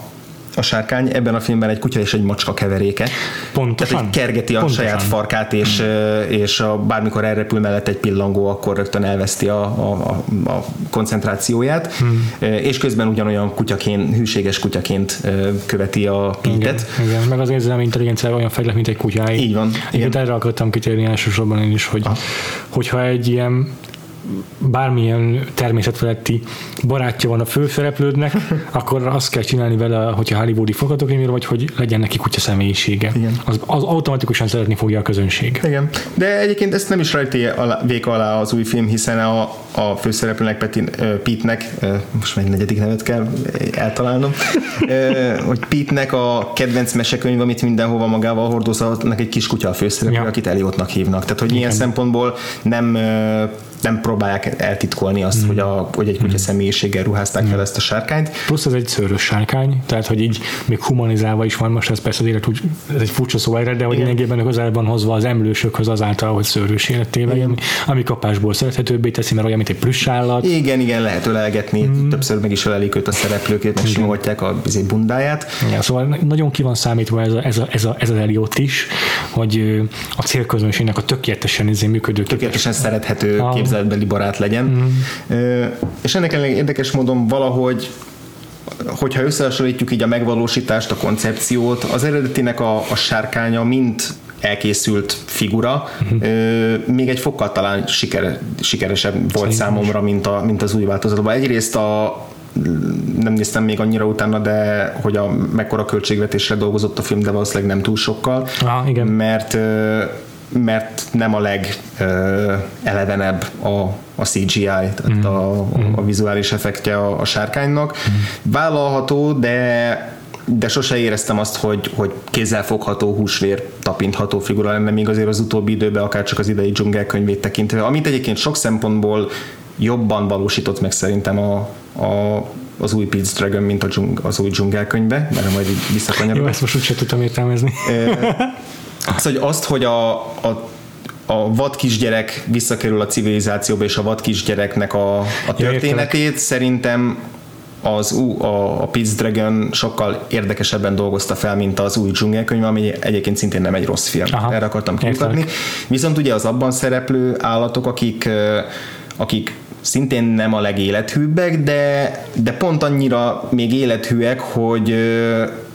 a sárkány, ebben a filmben egy kutya és egy macska keveréke. Pontosan. Tehát kergeti a Pontosan. saját farkát, és, hmm. és a, bármikor elrepül mellett egy pillangó, akkor rögtön elveszti a, a, a koncentrációját, hmm. és közben ugyanolyan kutyaként, hűséges kutyaként követi a Pete-et. Igen, igen, meg az érzelmi intelligencia olyan fejlett, mint egy kutyáj. Így van. Igen. Erre akartam kitérni elsősorban én is, hogy ah. hogyha egy ilyen bármilyen természetfeletti barátja van a főszereplődnek, akkor azt kell csinálni vele, hogyha hollywoodi forgatókönyvíró, vagy hogy legyen neki kutya személyisége. Igen. Az, az automatikusan szeretni fogja a közönség. Igen. De egyébként ezt nem is rajta alá, vék alá az új film, hiszen a, a főszereplőnek, Pete-nek, most meg negyedik nevet kell eltalálnom, hogy Pete-nek a kedvenc mesekönyv, amit mindenhova magával hordozhatnak egy kis kutya a főszereplő, ja. akit Eliotnak hívnak. Tehát, hogy Igen. ilyen szempontból nem nem próbálják eltitkolni azt, mm. hogy, a, hogy egy kutya mm. személyiséggel ruházták mm. fel ezt a sárkányt. Plusz ez egy szőrös sárkány, tehát hogy így még humanizálva is van, most ez persze az élet úgy, ez egy furcsa szó erre, de hogy lényegében közelben hozva az emlősökhöz azáltal, hogy szőrös életével, ami, ami kapásból szerethetőbbé teszi, mert olyan, mint egy plusz állat. Igen, igen, lehet ölelgetni, mm. többször meg is ölelik őt a szereplőket, meg simoltják a bundáját. Ja, szóval nagyon ki van számítva ez, a, ez, a, ez, a, ez az Eliott is, hogy a célközönségnek a tökéletesen izé működő tökéletesen szerethető a... képzeletbeli barát legyen. Mm. És ennek ellenére érdekes módon valahogy hogyha összehasonlítjuk így a megvalósítást, a koncepciót, az eredetinek a, a sárkánya mind elkészült figura, uh-huh. még egy fokkal talán siker, sikeresebb volt Szerintem számomra, mint, a, mint az új változatban. Egyrészt a, nem néztem még annyira utána, de hogy a mekkora költségvetésre dolgozott a film, de valószínűleg nem túl sokkal. Ah, igen. Mert mert nem a legelevenebb a, a CGI, tehát mm. a, a vizuális effektje a, a sárkánynak. Mm. Vállalható, de de sose éreztem azt, hogy, hogy kézzelfogható, húsvér, tapintható figura lenne még azért az utóbbi időben, akár csak az idei dzsungelkönyvét tekintve, amit egyébként sok szempontból jobban valósított meg szerintem a, a, az új Pete's Dragon, mint a dzsung, az új dzsungelkönyvbe, mert majd így visszakanyarodok. Jó, ezt most úgyse tudtam értelmezni. Az, hogy azt, hogy a, a a vad kisgyerek visszakerül a civilizációba, és a vad kisgyereknek a, a történetét ja, szerintem az a, a Pete's Dragon sokkal érdekesebben dolgozta fel, mint az új dzsungelkönyv, ami egyébként szintén nem egy rossz film. Aha, Erre akartam kimutatni. Viszont ugye az abban szereplő állatok, akik, akik szintén nem a legélethűbbek, de, de pont annyira még élethűek, hogy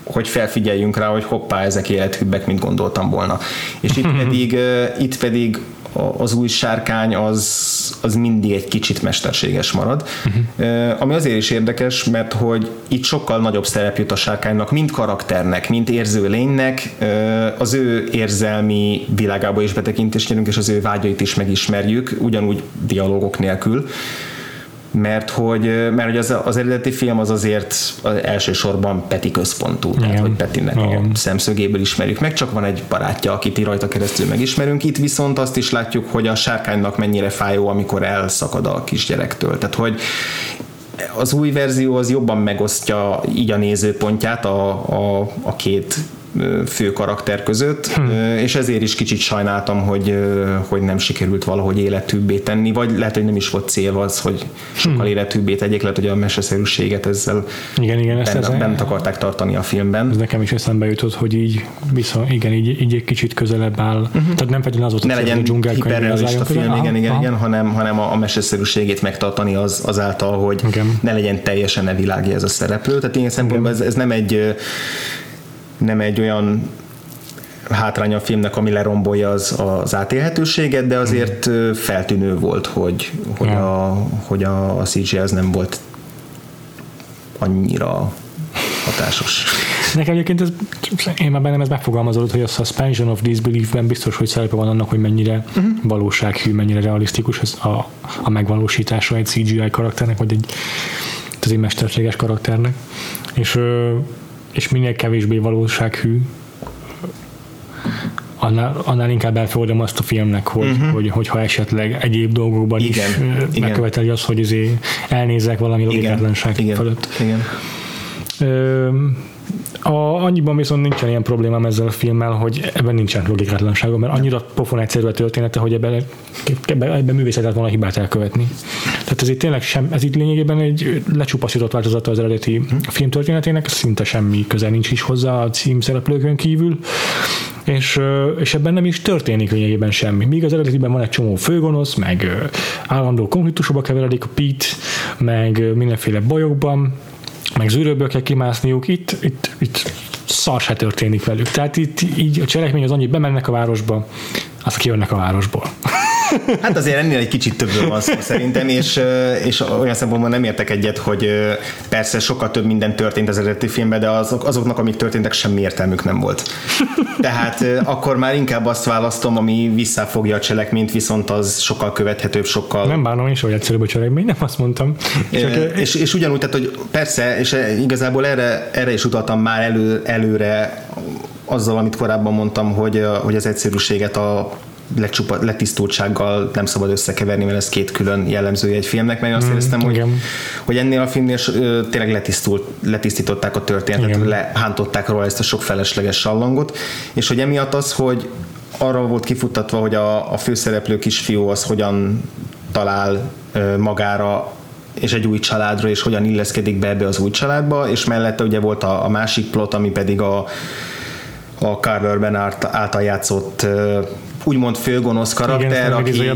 hogy felfigyeljünk rá, hogy hoppá, ezek élethűbbek, mint gondoltam volna. És itt pedig, itt pedig az új sárkány az, az mindig egy kicsit mesterséges marad. Uh-huh. Ami azért is érdekes, mert hogy itt sokkal nagyobb szerep jut a sárkánynak, mint karakternek, mint érző lénynek, az ő érzelmi világába is betekintést nyerünk, és az ő vágyait is megismerjük, ugyanúgy dialógok nélkül mert hogy, mert hogy az, az eredeti film az azért az elsősorban Peti központú, Igen. tehát hogy Petinek Igen. a szemszögéből ismerjük meg, csak van egy barátja, akit rajta keresztül megismerünk, itt viszont azt is látjuk, hogy a sárkánynak mennyire fájó, amikor elszakad a kisgyerektől, tehát hogy az új verzió az jobban megosztja így a nézőpontját a, a, a két fő karakter között, hm. és ezért is kicsit sajnáltam, hogy, hogy nem sikerült valahogy életűbbé tenni, vagy lehet, hogy nem is volt cél az, hogy sokkal hm. életűbbé tegyék, lehet, hogy a meseszerűséget ezzel igen, igen, ezt bent, bent akarták tartani a filmben. Ez nekem is eszembe jutott, hogy így viszont, igen, így, így egy kicsit közelebb áll. Uh-huh. Tehát nem pedig az volt, ne legyen hiperrealista film, közel. igen, igen, igen, hanem, hanem a, a meseszerűségét megtartani az, azáltal, hogy igen. ne legyen teljesen nevilági ez a szereplő. Tehát ilyen szempontból ez, ez nem egy nem egy olyan hátránya a filmnek, ami lerombolja az, az átélhetőséget, de azért feltűnő volt, hogy, hogy, a, hogy a, a CGI az nem volt annyira hatásos. Nekem egyébként ez, én már bennem ez megfogalmazódott, hogy a suspension of disbelief-ben biztos, hogy szerepe van annak, hogy mennyire uh-huh. valósághű, mennyire realisztikus ez a, a megvalósítása egy CGI karakternek, vagy egy, egy mesterséges karakternek. És és minél kevésbé valósághű, annál, annál inkább elfogadom azt a filmnek, hogy, uh-huh. hogy, hogyha esetleg egyéb dolgokban igen, is igen. megköveteli azt, hogy azért elnézek valami logikátlanság fölött. Igen. Ö, a, annyiban viszont nincsen ilyen problémám ezzel a filmmel, hogy ebben nincsen logikátlansága, mert annyira pofon egyszerű a története, hogy ebben, ebben, ebben művészetet volna hibát elkövetni. Tehát ez itt tényleg sem, ez itt lényegében egy lecsupaszított változata az eredeti filmtörténetének, szinte semmi köze nincs is hozzá a címszereplőkön kívül, és, és ebben nem is történik lényegében semmi. Míg az eredetiben van egy csomó főgonosz, meg állandó konfliktusokba keveredik a Pete, meg mindenféle bajokban, meg zűrőből kell kimászniuk, itt, itt, itt szar se történik velük. Tehát itt így a cselekmény az annyi, bemennek a városba, aztán kijönnek a városból. Hát azért ennél egy kicsit többről van szó szerintem, és, és olyan szempontból nem értek egyet, hogy persze sokkal több minden történt az eredeti filmben, de azok, azoknak, amik történtek, semmi értelmük nem volt. Tehát akkor már inkább azt választom, ami visszafogja a cselekményt, viszont az sokkal követhetőbb, sokkal... Nem bánom is, hogy egyszerűbb a cselekmény, nem azt mondtam. Csak... És, és ugyanúgy, tehát, hogy persze, és igazából erre, erre is utaltam már elő, előre azzal, amit korábban mondtam, hogy, hogy az egyszerűséget a lecsupa, letisztultsággal nem szabad összekeverni, mert ez két külön jellemzője egy filmnek, mert azt mm, éreztem, hogy, hogy ennél a filmnél tényleg letisztult, letisztították a történetet, igen. lehántották róla ezt a sok felesleges sallangot, és hogy emiatt az, hogy arra volt kifutatva, hogy a, a főszereplő kisfiú az hogyan talál magára és egy új családra, és hogyan illeszkedik be ebbe az új családba, és mellette ugye volt a, a másik plot, ami pedig a, a Carl Urban által játszott úgymond főgonosz karakter, Igen, aki,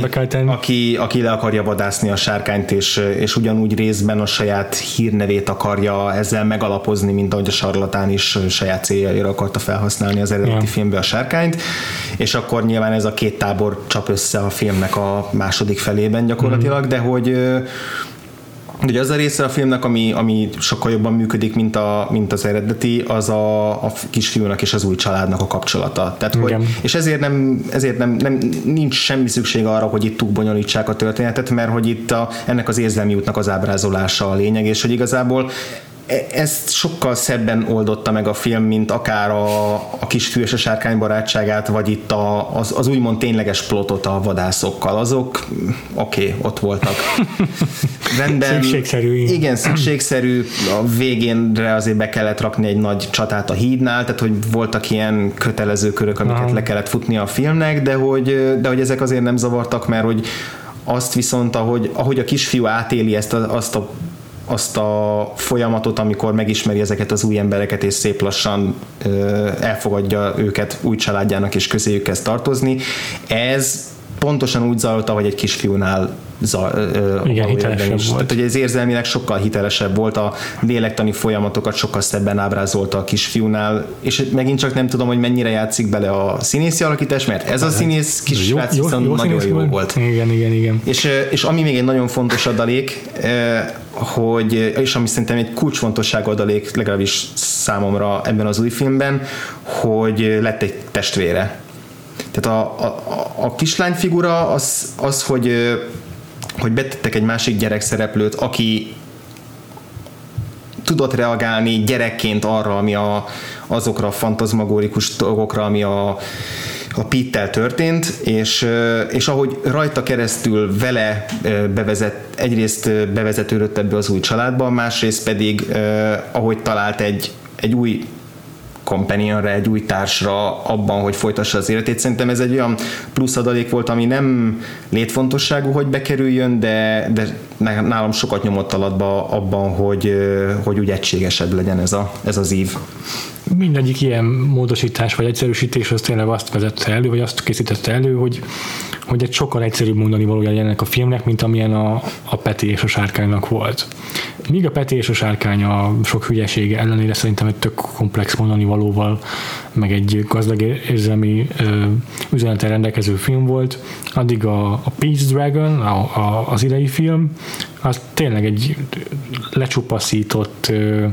aki, aki le akarja vadászni a sárkányt, és, és ugyanúgy részben a saját hírnevét akarja ezzel megalapozni, mint ahogy a sarlatán is saját céljaira akarta felhasználni az eredeti Igen. filmbe a sárkányt, és akkor nyilván ez a két tábor csap össze a filmnek a második felében gyakorlatilag, mm. de hogy Ugye az a része a filmnek, ami, ami sokkal jobban működik, mint, a, mint az eredeti, az a, a kisfiúnak és az új családnak a kapcsolata. Tehát, hogy, és ezért, nem, ezért nem, nem, nincs semmi szükség arra, hogy itt túlbonyolítsák a történetet, mert hogy itt a, ennek az érzelmi útnak az ábrázolása a lényeg, és hogy igazából ezt sokkal szebben oldotta meg a film, mint akár a, a kis és a sárkány barátságát, vagy itt a, az, az úgymond tényleges plotot a vadászokkal. Azok, oké, okay, ott voltak. Rendben, szükségszerű. Igen, szükségszerű. A végénre azért be kellett rakni egy nagy csatát a hídnál, tehát hogy voltak ilyen kötelező körök, amiket Aha. le kellett futni a filmnek, de hogy, de hogy ezek azért nem zavartak, mert hogy azt viszont, ahogy, ahogy a kisfiú átéli ezt a, azt a azt a folyamatot, amikor megismeri ezeket az új embereket, és szép lassan elfogadja őket új családjának, és közéjük kezd tartozni. Ez pontosan úgy zajlott, ahogy egy kisfiúnál Igen, hitelesebb is. volt. Tehát, hogy ez érzelmileg sokkal hitelesebb volt, a lélektani folyamatokat sokkal szebben ábrázolta a kisfiúnál, és megint csak nem tudom, hogy mennyire játszik bele a színészi alakítás, mert ez a színész kis jó, jó, jó, nagyon jó volt. volt. Igen, igen, igen. És, és ami még egy nagyon fontos adalék, hogy, és ami szerintem egy kulcsfontosság adalék, legalábbis számomra ebben az új filmben, hogy lett egy testvére tehát a, a, a kislány figura az, az hogy, hogy betettek egy másik gyerek szereplőt, aki tudott reagálni gyerekként arra, ami a, azokra a fantazmagórikus dolgokra, ami a, a Pittel történt, és, és ahogy rajta keresztül vele bevezet, egyrészt bevezetődött ebbe az új családba, másrészt pedig ahogy talált egy, egy új companionre, egy új társra abban, hogy folytassa az életét. Szerintem ez egy olyan plusz adalék volt, ami nem létfontosságú, hogy bekerüljön, de, de nálam sokat nyomott alatba abban, hogy, hogy úgy egységesebb legyen ez, a, ez az ív mindegyik ilyen módosítás vagy egyszerűsítés az tényleg azt vezette elő, vagy azt készítette elő, hogy, hogy egy sokkal egyszerűbb mondani valója ennek a filmnek, mint amilyen a, a Peti és a sárkánynak volt. Míg a Peti és a sárkány a sok hülyesége ellenére szerintem egy tök komplex mondani valóval, meg egy gazdag érzelmi üzenetel rendelkező film volt, addig a, a Peach Dragon, a, a, az idei film, az tényleg egy lecsupaszított ö,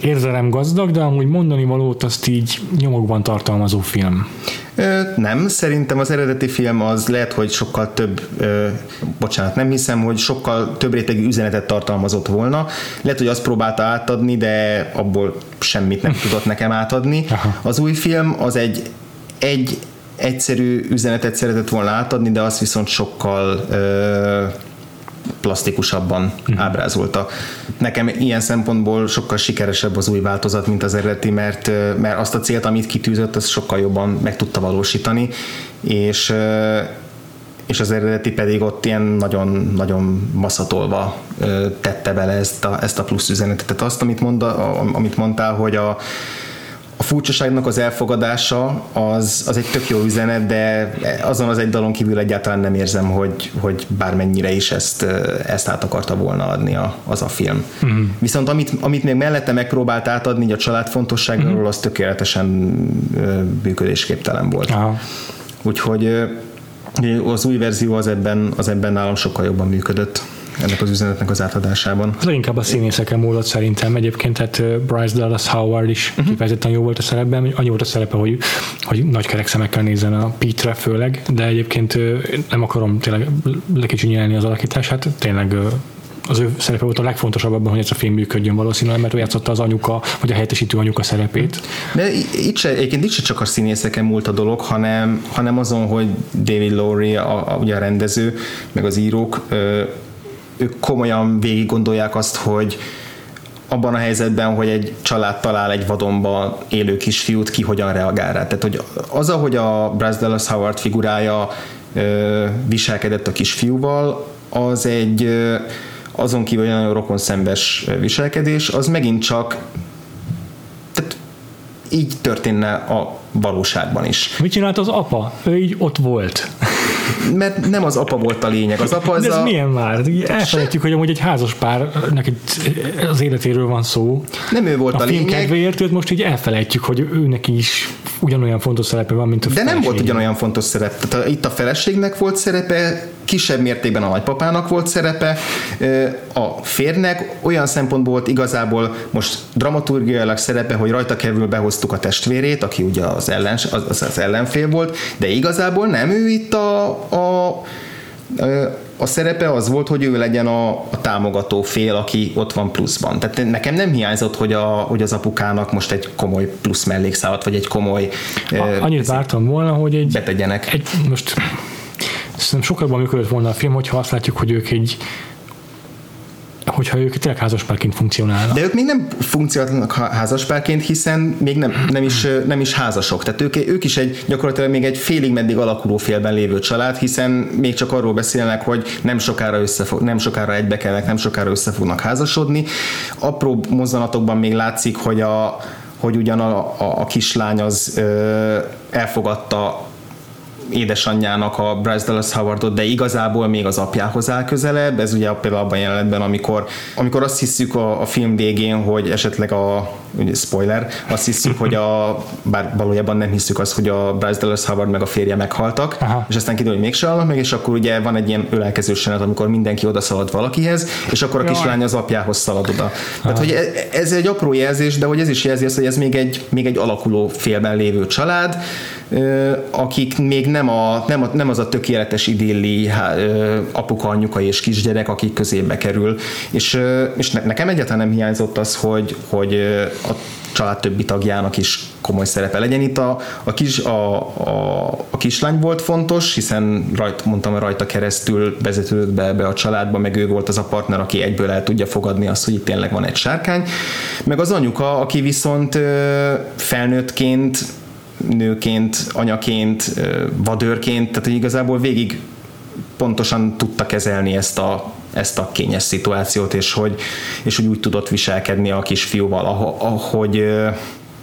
érzelem gazdag, de amúgy mondani valót azt így nyomokban tartalmazó film. Ö, nem, szerintem az eredeti film az lehet, hogy sokkal több, ö, bocsánat, nem hiszem, hogy sokkal több rétegű üzenetet tartalmazott volna. Lehet, hogy azt próbálta átadni, de abból semmit nem tudott nekem átadni. Aha. Az új film az egy, egy egyszerű üzenetet szeretett volna átadni, de azt viszont sokkal ö, plastikusabban uh-huh. ábrázolta. Nekem ilyen szempontból sokkal sikeresebb az új változat, mint az eredeti, mert, mert azt a célt, amit kitűzött, azt sokkal jobban meg tudta valósítani, és és az eredeti pedig ott ilyen nagyon-nagyon maszatolva tette bele ezt a, ezt a plusz üzenetet. Tehát azt, amit, mond, amit mondtál, hogy a furcsaságnak az elfogadása az, az egy tök jó üzenet, de azon az egy dalon kívül egyáltalán nem érzem, hogy, hogy bármennyire is ezt, ezt át akarta volna adni a, az a film. Mm. Viszont amit, amit még mellette megpróbált átadni, a család fontosságáról, mm. az tökéletesen működésképtelen volt. Aha. Úgyhogy az új verzió az ebben, az ebben nálam sokkal jobban működött ennek az üzenetnek az átadásában. Az inkább a színészeken múlott szerintem. Egyébként tehát Bryce Dallas Howard is uh-huh. kifejezetten jó volt a szerepben, annyi volt a szerepe, hogy, hogy nagy kerek szemekkel nézzen a Petre főleg, de egyébként nem akarom tényleg lekicsinyelni az alakítását, tényleg az ő szerepe volt a legfontosabb abban, hogy ez a film működjön valószínűleg, mert ő játszotta az anyuka, vagy a helyettesítő anyuka szerepét. De itt se, egyébként itt se csak a színészeken múlt a dolog, hanem, hanem azon, hogy David Lowry, a, a, ugye a rendező, meg az írók, ők komolyan végig gondolják azt, hogy abban a helyzetben, hogy egy család talál egy vadonba élő kisfiút, ki hogyan reagál rá. Tehát, hogy az, ahogy a Bryce Dallas Howard figurája ö, viselkedett a kisfiúval, az egy ö, azon kívül nagyon rokonszembes viselkedés, az megint csak tehát így történne a valóságban is. Mit csinált az apa? Ő így ott volt mert nem az apa volt a lényeg. Az apa az De ez a... milyen már? Elfelejtjük, hogy amúgy egy házas párnak az életéről van szó. Nem ő volt a, a, a film lényeg. kedvéért őt most így elfelejtjük, hogy őnek is ugyanolyan fontos szerepe van, mint a De nem volt ugyanolyan fontos szerep. Tehát itt a feleségnek volt szerepe, kisebb mértékben a nagypapának volt szerepe, a férnek olyan szempontból volt igazából most dramaturgiailag szerepe, hogy rajta kevül behoztuk a testvérét, aki ugye az, ellen, az, az ellenfél volt, de igazából nem ő itt a, a, a szerepe az volt, hogy ő legyen a, a támogató fél, aki ott van pluszban. Tehát nekem nem hiányzott, hogy, a, hogy az apukának most egy komoly plusz mellékszálat, vagy egy komoly... A, annyit vártam volna, hogy egy... Betegyenek. Egy, most szerintem sokkal jobban működött volna a film, hogyha azt látjuk, hogy ők egy hogyha ők tényleg házaspárként funkcionálnak. De ők még nem funkcionálnak házaspárként, hiszen még nem, nem, is, nem is házasok. Tehát ők, ők is egy gyakorlatilag még egy félig meddig alakuló félben lévő család, hiszen még csak arról beszélnek, hogy nem sokára, összefog, nem sokára egybe kellnek, nem sokára össze fognak házasodni. Apró mozzanatokban még látszik, hogy a, hogy ugyan a, a, a kislány az ö, elfogadta édesanyjának a Bryce Dallas Howardot, de igazából még az apjához áll közelebb. Ez ugye például abban jelenetben, amikor, amikor azt hiszük a, a film végén, hogy esetleg a ugye spoiler, azt hiszük, hogy a, bár valójában nem hiszük azt, hogy a Bryce Dallas Howard meg a férje meghaltak, Aha. és aztán kiderül, hogy mégsem halnak meg, és akkor ugye van egy ilyen ölelkező senet, amikor mindenki oda szalad valakihez, és akkor a kislány az apjához szalad oda. Tehát, hogy e- ez egy apró jelzés, de hogy ez is jelzi azt, hogy ez még egy, még egy alakuló félben lévő család, akik még nem, a, nem, a, nem az a tökéletes idilli apuka, anyuka és kisgyerek, akik közébe kerül. És, és nekem egyáltalán nem hiányzott az, hogy, hogy a család többi tagjának is komoly szerepe legyen. Itt a, a, kis, a, a, a kislány volt fontos, hiszen rajt, mondtam, rajta keresztül vezetődött be, be a családba, meg ő volt az a partner, aki egyből el tudja fogadni azt, hogy itt tényleg van egy sárkány. Meg az anyuka, aki viszont felnőttként nőként, anyaként, vadőrként, tehát hogy igazából végig pontosan tudta kezelni ezt a, ezt a kényes szituációt, és hogy, és hogy úgy tudott viselkedni a kisfiúval, ahogy,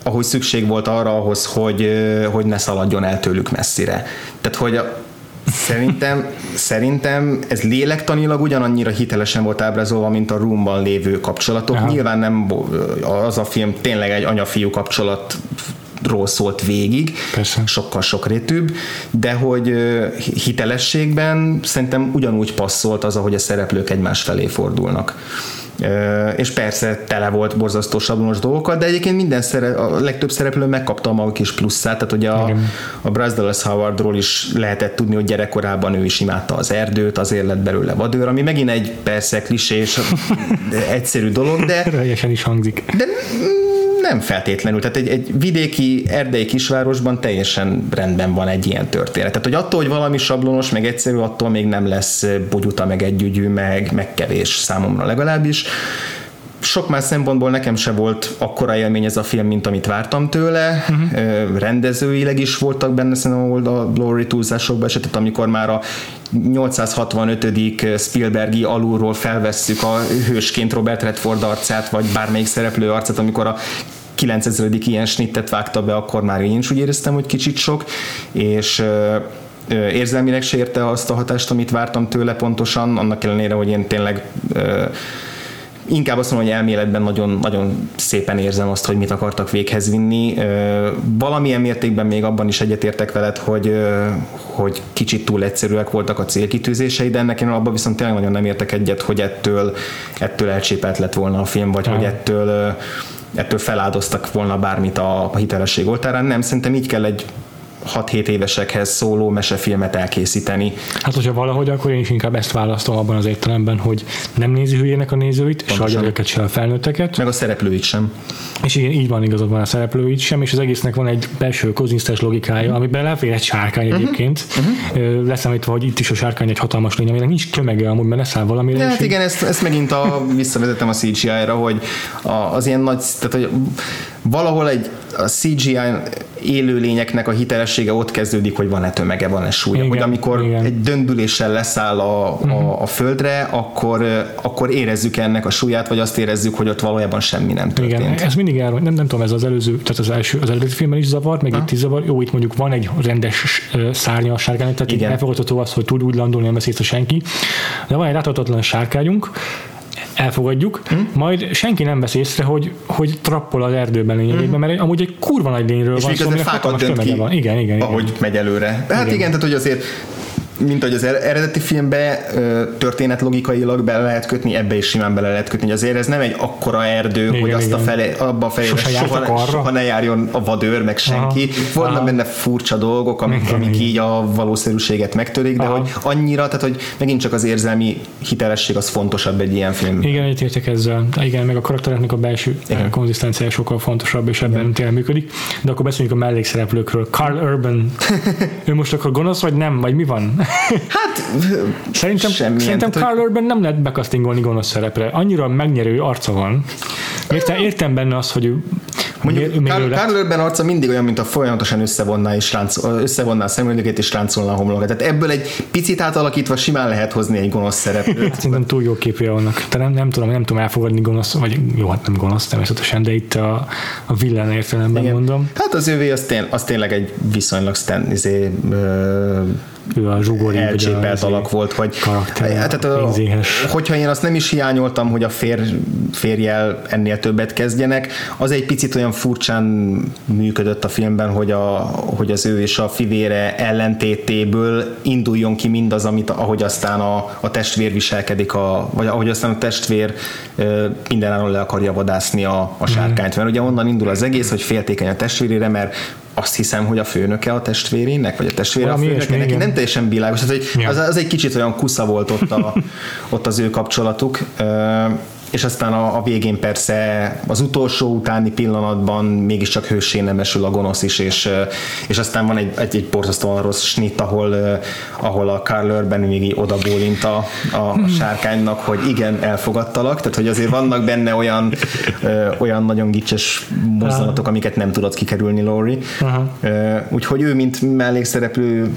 ahogy szükség volt arra ahhoz, hogy, hogy ne szaladjon el tőlük messzire. Tehát, hogy Szerintem, szerintem ez lélektanilag ugyanannyira hitelesen volt ábrázolva, mint a Roomban lévő kapcsolatok. Aha. Nyilván nem az a film tényleg egy anya-fiú kapcsolat ról szólt végig, Persze. sokkal sokrétűbb, de hogy hitelességben szerintem ugyanúgy passzolt az, ahogy a szereplők egymás felé fordulnak és persze tele volt borzasztó sablonos dolgokkal, de egyébként minden szere, a legtöbb szereplő megkapta a maga kis pluszát, tehát ugye a, a Bryce Dallas Howardról is lehetett tudni, hogy gyerekkorában ő is imádta az erdőt, azért lett belőle vadőr, ami megint egy persze klisés, egyszerű dolog, de... Teljesen is hangzik. De nem feltétlenül. Tehát egy, egy vidéki, erdei kisvárosban teljesen rendben van egy ilyen történet. Tehát, hogy attól, hogy valami sablonos, meg egyszerű, attól még nem lesz bugyuta, meg együgyű, meg, meg kevés számomra legalábbis sok más szempontból nekem se volt akkora élmény ez a film, mint amit vártam tőle. Uh-huh. Rendezőileg is voltak benne szerintem a Glory túlzásokba esetett, amikor már a 865. Spielbergi alulról felvesszük a hősként Robert Redford arcát, vagy bármelyik szereplő arcát, amikor a 9000. ilyen snittet vágta be, akkor már én is úgy éreztem, hogy kicsit sok, és érzelmileg se érte azt a hatást, amit vártam tőle pontosan, annak ellenére, hogy én tényleg inkább azt mondom, hogy elméletben nagyon, nagyon szépen érzem azt, hogy mit akartak véghez vinni. Valamilyen mértékben még abban is egyetértek veled, hogy, hogy kicsit túl egyszerűek voltak a célkitűzései, de ennek én abban viszont tényleg nagyon nem értek egyet, hogy ettől, ettől elcsépelt lett volna a film, vagy ja. hogy ettől ettől feláldoztak volna bármit a, a hitelesség oltárán. Nem, szerintem így kell egy 6-7 évesekhez szóló mesefilmet elkészíteni. Hát, hogyha valahogy, akkor én is inkább ezt választom abban az értelemben, hogy nem nézi hülyének a nézőit, se a gyerekeket, se a felnőtteket. Meg a szereplőit sem. És igen, így van igazad van a szereplőit sem, és az egésznek van egy belső kozinsztes logikája, amiben lefér egy sárkány uh-huh. egyébként. Uh-huh. Leszámítva, hogy itt is a sárkány egy hatalmas lény, aminek nincs tömege amúgy, mert leszáll valamire. De hát igen, ezt, ezt megint a, visszavezetem a CGI-ra, hogy a, az ilyen nagy, tehát hogy valahol egy a CGI élőlényeknek a hitelessége ott kezdődik, hogy van-e tömege, van-e súlya. Igen, hogy amikor igen. egy döndüléssel leszáll a, a, mhm. a földre, akkor, akkor érezzük ennek a súlyát, vagy azt érezzük, hogy ott valójában semmi nem történt. Igen, ez mindig el, nem, nem tudom, ez az előző, tehát az első, az előző filmben is zavar, meg ha. itt is zavar. Jó, itt mondjuk van egy rendes szárnya a sárkány, tehát elfogadható az, hogy tud úgy landolni, nem veszi senki. De van egy láthatatlan sárkányunk, elfogadjuk, hm? majd senki nem vesz észre, hogy, hogy trappol az erdőben lényegében, hm? mert amúgy egy kurva nagy lényről és van szó, fákat dönt ki, van. Igen, igen, ahogy igen. megy előre. Hát igen. igen, tehát hogy azért mint ahogy az er- eredeti filmbe történetlogikailag bele lehet kötni, ebbe is simán bele lehet kötni, hogy azért ez nem egy akkora erdő, igen, hogy azt igen. a fele, abba a felé soha, soha ne járjon a vadőr, meg senki. Vannak benne furcsa dolgok, amik, igen, amik így a valószínűséget megtörik, de Aha. hogy annyira, tehát hogy megint csak az érzelmi hitelesség az fontosabb egy ilyen film. Igen, egyetértek ezzel. Igen, meg a karaktereknek a belső igen. konzisztenciája sokkal fontosabb, és ebben igen. tényleg működik. De akkor beszéljünk a mellékszereplőkről. Carl Urban. ő most akkor gonosz, vagy nem? Vagy mi van? Hát szerintem, szerintem Carl Urban nem lehet bekasztingolni gonosz szerepre. Annyira megnyerő arca van. Értem, értem benne az, hogy Mondjuk Carl Urban arca mindig olyan, mint a folyamatosan összevonná, és ránc, összevonná a szemüldökét és ráncolná a homlokát. Tehát ebből egy picit átalakítva simán lehet hozni egy gonosz szereplőt. Hát szerintem túl jó képje vannak. Te nem, nem, tudom, nem tudom elfogadni gonosz, vagy jó, hát nem gonosz természetesen, de itt a, a villán értelemben Igen. mondom. Hát az ővé az, tény, az tényleg egy viszonylag sten, izé, ö, ő a zsugori, elcsépelt alak volt, hogy karakter, hát, tehát, a, hogyha én azt nem is hiányoltam, hogy a fér, férjel ennél többet kezdjenek, az egy picit olyan furcsán működött a filmben, hogy, a, hogy az ő és a fivére ellentétéből induljon ki mindaz, amit, ahogy aztán a, a testvér viselkedik, a, vagy ahogy aztán a testvér mindenáron le akarja vadászni a, a sárkányt. Mert ugye onnan indul az egész, hogy féltékeny a testvérére, mert azt hiszem, hogy a főnöke a testvérének, vagy a testvére a főnöke, neki nem teljesen világos, tehát, hogy ja. az, az, egy kicsit olyan kusza volt ott, a, ott az ő kapcsolatuk és aztán a, a végén persze az utolsó utáni pillanatban mégiscsak hősé nemesül a gonosz is, és, és aztán van egy, egy, egy borzasztóan rossz snit, ahol, ahol a Carl Urban még oda bólint a, a sárkánynak, hogy igen, elfogadtalak, tehát hogy azért vannak benne olyan, olyan nagyon gicses mozdulatok, amiket nem tudod kikerülni, Lori. Úgyhogy ő, mint mellékszereplő,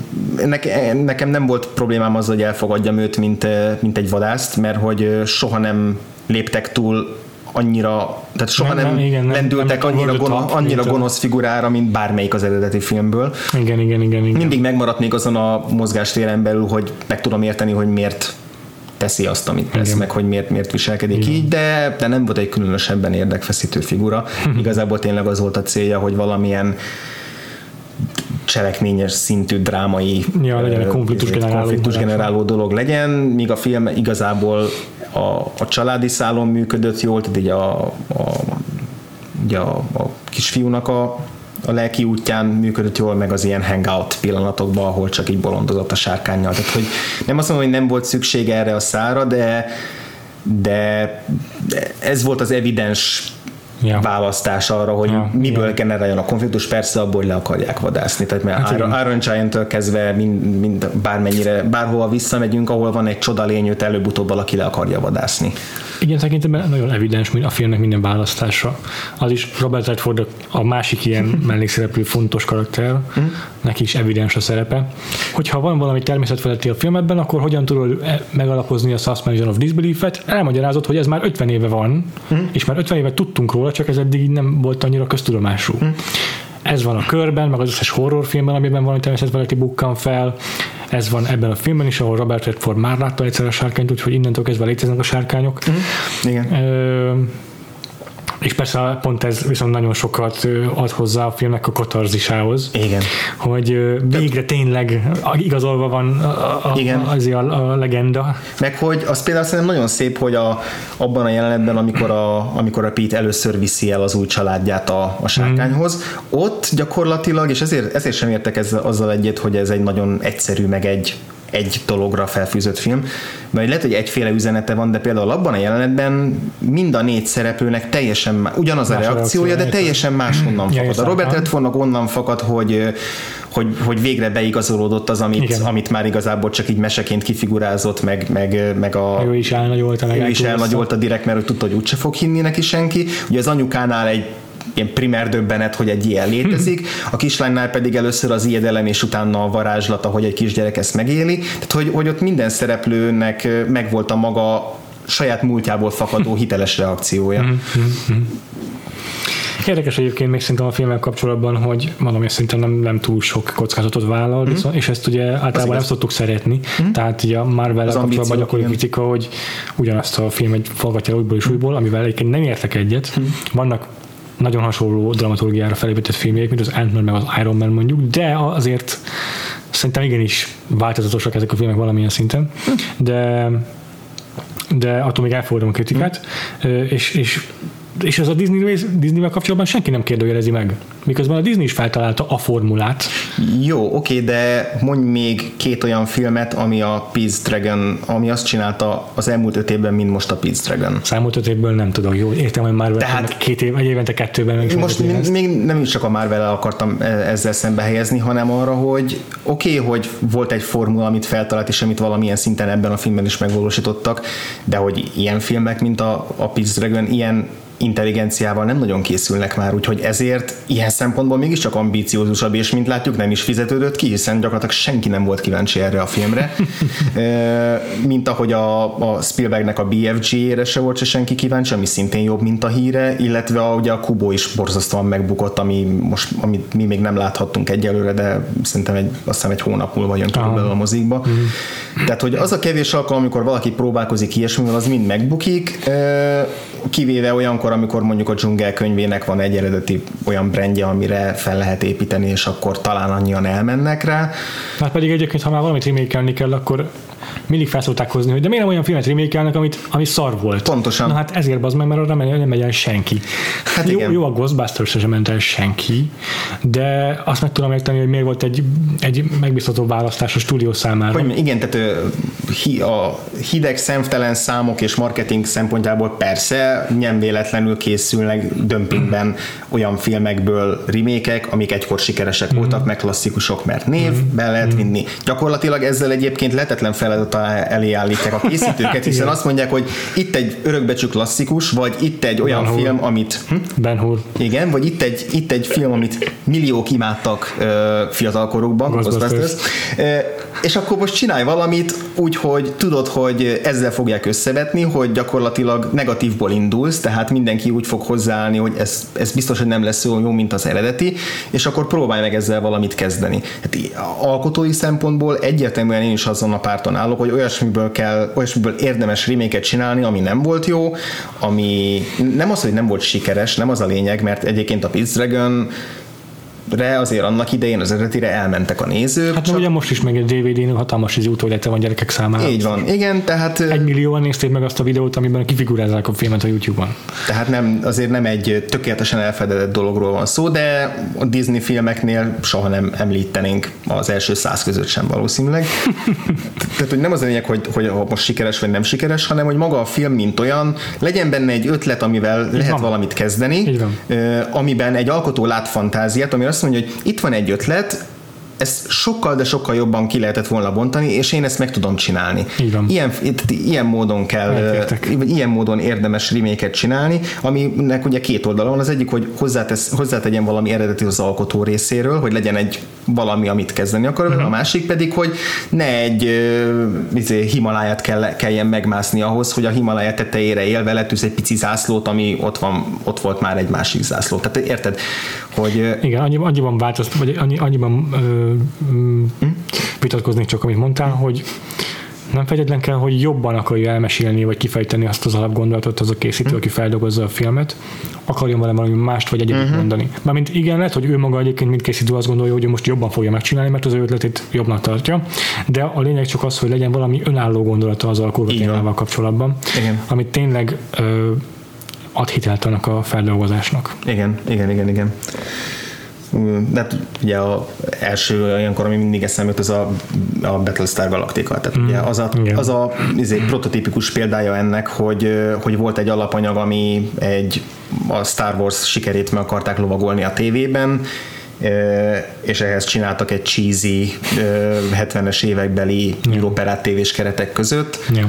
nekem nem volt problémám az, hogy elfogadjam őt, mint, mint egy vadászt, mert hogy soha nem léptek túl annyira, tehát soha nem, nem, igen, lendültek nem, nem annyira, gonosz, annyira gonosz figurára, mint bármelyik az eredeti filmből. Igen, igen, igen. igen. Mindig megmaradt még azon a mozgástéren belül, hogy meg tudom érteni, hogy miért teszi azt, amit tesz, Igen. meg hogy miért, miért viselkedik Igen. így, de, de nem volt egy különösebben érdekfeszítő figura. Igazából tényleg az volt a célja, hogy valamilyen cselekményes szintű drámai ja, legyen egy konfliktus, konfliktus generáló dolog legyen, míg a film igazából a, a családi szálon működött jól, tehát így a, a, ugye a, a kisfiúnak a, a lelki útján működött jól, meg az ilyen hangout pillanatokban, ahol csak így bolondozott a sárkányjal. Tehát, hogy nem azt mondom, hogy nem volt szükség erre a szára, de de ez volt az evidens ja. választás arra, hogy ja. miből ja. generáljon a konfliktus, persze abból, le akarják vadászni. Tehát mert hát Iron, Iron Giant-től kezdve mind, mind bármennyire, bárhova visszamegyünk, ahol van egy csoda lény, őt előbb-utóbb valaki le akarja vadászni. Igen, tekintetben nagyon evidens a filmnek minden választása. Az is Robert Redford a másik ilyen mellékszereplő fontos karakter, mm. neki is evidens a szerepe. Hogyha van valami természetfeletti a filmben, akkor hogyan tudod e- megalapozni a suspension of disbelief-et? Elmagyarázott, hogy ez már 50 éve van, mm. és már 50 éve tudtunk róla, csak ez eddig nem volt annyira köztudomású. Ez van a körben, meg az összes horrorfilmben, amiben valami természetfeletti bukkan fel. Ez van ebben a filmben is, ahol Robert Redford már látta egyszer a sárkányt, úgyhogy innentől kezdve léteznek a sárkányok. Mm. Igen. Ö, És persze pont ez viszont nagyon sokat ad hozzá a filmnek a katarzisához. Igen. Hogy végre tényleg igazolva van a, a, Igen. Az a, a legenda. Meg hogy az például szerintem nagyon szép, hogy a, abban a jelenetben, amikor a, amikor a Pete először viszi el az új családját a, a sárkányhoz, mm. ott gyakorlatilag, és ezért, ezért sem értek ezzel, azzal egyet, hogy ez egy nagyon egyszerű, meg egy egy dologra felfűzött film, mert lehet, hogy egyféle üzenete van, de például abban a jelenetben mind a négy szereplőnek teljesen ugyanaz más a reakciója, de teljesen máshonnan fakad. A Robert Redfordnak onnan fakad, hogy hogy, hogy végre beigazolódott az, amit, amit már igazából csak így meseként kifigurázott, meg, meg, meg a... Ő is elnagyolta, meg ő is elnagyolta direkt, mert ő tudta, hogy úgyse fog hinni neki senki. Ugye az anyukánál egy ilyen primer döbbenet, hogy egy ilyen létezik, a kislánynál pedig először az ijedelem és utána a varázslata, hogy egy kisgyerek ezt megéli, tehát hogy, hogy ott minden szereplőnek megvolt a maga saját múltjából fakadó hiteles reakciója. Mhm. Érdekes egyébként még szerintem a filmmel kapcsolatban, hogy mondom, hogy szerintem nem, nem túl sok kockázatot vállal, mm. és ezt ugye általában nem szoktuk szeretni. Mm. Tehát ugye a Marvel kapcsolatban gyakori kritika, hogy ugyanazt a film egy forgatja újból és újból, amivel egyébként nem értek egyet. Mm. Vannak nagyon hasonló dramaturgiára felépített filmjék, mint az Ant-Man meg az Iron Man mondjuk, de azért szerintem igenis változatosak ezek a filmek valamilyen szinten, de de attól még elfogadom a kritikát, és, és és ez a Disney, Disney-vel kapcsolatban senki nem kérdőjelezi meg. Miközben a Disney is feltalálta a formulát. Jó, oké, de mondj még két olyan filmet, ami a Peace Dragon, ami azt csinálta az elmúlt öt évben, mint most a Peace Dragon. Az elmúlt öt évből nem tudok, jó, értem, hogy már Tehát, két év, egy évente kettőben meg Most még, még nem is csak a marvel akartam e- ezzel szembe helyezni, hanem arra, hogy oké, hogy volt egy formula, amit feltalált, és amit valamilyen szinten ebben a filmben is megvalósítottak, de hogy ilyen filmek, mint a, a Peace Dragon, ilyen intelligenciával nem nagyon készülnek már, úgyhogy ezért ilyen szempontból mégiscsak ambíciózusabb, és mint látjuk nem is fizetődött ki, hiszen gyakorlatilag senki nem volt kíváncsi erre a filmre. mint ahogy a, a Spielbergnek a BFG-ére se volt se senki kíváncsi, ami szintén jobb, mint a híre, illetve a, ugye a Kubo is borzasztóan megbukott, ami most, amit mi még nem láthattunk egyelőre, de szerintem egy, azt hiszem egy hónap múlva jön körülbelül a mozikba. Mm. Tehát, hogy az a kevés alkalom, amikor valaki próbálkozik ilyesmivel, az mind megbukik, kivéve olyankor, amikor mondjuk a dzsungel könyvének van egy eredeti olyan brandje, amire fel lehet építeni, és akkor talán annyian elmennek rá. Hát pedig egyébként, ha már valamit remake kell, akkor mindig felszólták hozni, hogy de miért nem olyan filmet remake amit, ami szar volt. Pontosan. Na hát ezért az meg, mert arra nem megy el senki. Hát jó, igen. jó, a Ghostbusters sem ment el senki, de azt meg tudom érteni, hogy miért volt egy, egy megbízható választás a stúdió számára. Hogy igen, tehát a hideg, szemtelen számok és marketing szempontjából persze nem véletlenül készülnek dömpingben olyan filmekből remékek, amik egykor sikeresek mm. voltak, meg klasszikusok, mert név, mm. be lehet mm. vinni. Gyakorlatilag ezzel egyébként lehetetlen feladat elé állítják a készítőket, hiszen azt mondják, hogy itt egy örökbecsű klasszikus, vagy itt egy olyan ben film, amit... Hm? Ben Hur. Igen, vagy itt egy, itt egy film, amit milliók imádtak uh, fiatalkorukban, Ghostbusters. Uh, és akkor most csinálj valamit úgy, hogy tudod, hogy ezzel fogják összevetni, hogy gyakorlatilag negatívból indulsz, tehát mindenki úgy fog hozzáállni, hogy ez, ez biztos, hogy nem lesz jó, jó, mint az eredeti, és akkor próbálj meg ezzel valamit kezdeni. Hát, alkotói szempontból egyértelműen én is azon a párton állok, hogy olyasmiből kell, olyasmiből érdemes reméket csinálni, ami nem volt jó, ami nem az, hogy nem volt sikeres, nem az a lényeg, mert egyébként a Pizz Dragon re azért annak idején az eredetire elmentek a nézők. Hát csak... ugye most is meg egy DVD-n hatalmas az útólete van gyerekek számára. Így van, igen, tehát... Egy millióan nézték meg azt a videót, amiben kifigurázzák a filmet a YouTube-on. Tehát nem, azért nem egy tökéletesen elfedett dologról van szó, de a Disney filmeknél soha nem említenénk az első száz között sem valószínűleg. tehát, hogy nem az a lényeg, hogy, hogy most sikeres vagy nem sikeres, hanem hogy maga a film, mint olyan, legyen benne egy ötlet, amivel Így lehet van. valamit kezdeni, amiben egy alkotó lát fantáziát, ami azt mondja, hogy itt van egy ötlet, ezt sokkal, de sokkal jobban ki lehetett volna bontani, és én ezt meg tudom csinálni. Ilyen, ilyen módon kell, vagy ilyen módon érdemes reméket csinálni, aminek ugye két oldala van. Az egyik, hogy hozzátesz, hozzátegyen valami eredeti az alkotó részéről, hogy legyen egy valami, amit kezdeni akar, uh-huh. a másik pedig, hogy ne egy izé, Himaláját kell, kelljen megmászni ahhoz, hogy a Himalája tetejére élve letűz egy pici zászlót, ami ott, van, ott volt már egy másik zászló. Tehát érted, hogy... Igen, annyiban, annyiban változt, vagy annyi, annyiban ö, ö, vitatkoznék csak, amit mondtál, hogy Nem feltétlen kell, hogy jobban akarja elmesélni, vagy kifejteni azt az alapgondolatot az a készítő, Mhm. aki feldolgozza a filmet, akarjon vele valami mást vagy egyébként uh-huh. mondani. Mármint igen, lehet, hogy ő maga egyébként, mint készítő azt gondolja, hogy ő most jobban fogja megcsinálni, mert az ő ötletét jobbnak tartja, de a lényeg csak az, hogy legyen valami önálló gondolata az témával kapcsolatban, Igen. amit tényleg ö, ad hitelt annak a feldolgozásnak. Igen, igen, igen, igen. De hát ugye a első olyankor, ami mindig eszembe jut, az a, a Battlestar Galactica. Tehát mm, ugye az a, igen. az a izé, prototípikus példája ennek, hogy, hogy volt egy alapanyag, ami egy a Star Wars sikerét meg akarták lovagolni a tévében, és ehhez csináltak egy cheesy ö, 70-es évekbeli űroperát tévés keretek között, Ja.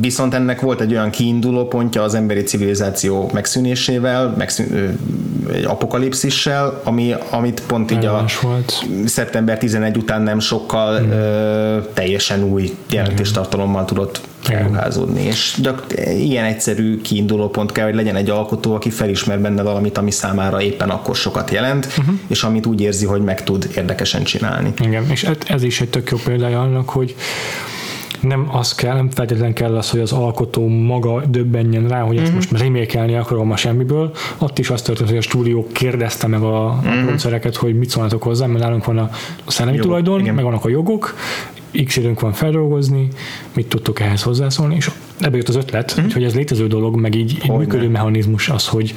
Viszont ennek volt egy olyan kiinduló pontja az emberi civilizáció megszűnésével, megszűn, egy apokalipszissel, ami, amit pont így a volt. szeptember 11 után nem sokkal Hmm. ö, teljesen új jelentéstartalommal tudott felruházódni. És de ilyen egyszerű kiinduló pont kell, hogy legyen egy alkotó, aki felismer benne valamit, ami számára éppen akkor sokat jelent, uh-huh. és amit úgy érzi, hogy meg tud érdekesen csinálni. Igen, és ez- ez is egy tök jó példája annak, hogy nem az kell, nem feltétlenül kell az, hogy az alkotó maga döbbenjen rá, hogy ezt most remékelni akarom a semmiből. Ott is az történt, hogy a stúdió kérdezte meg a, a producereket, hogy mit szólnatok hozzá, mert nálunk van a, szellemi Jogok, tulajdon, igen. meg vannak a jogok, x időnk van feldolgozni, mit tudtok ehhez hozzászólni, és ebből jött az ötlet, hogy ez létező dolog, meg így, így működő mechanizmus az, hogy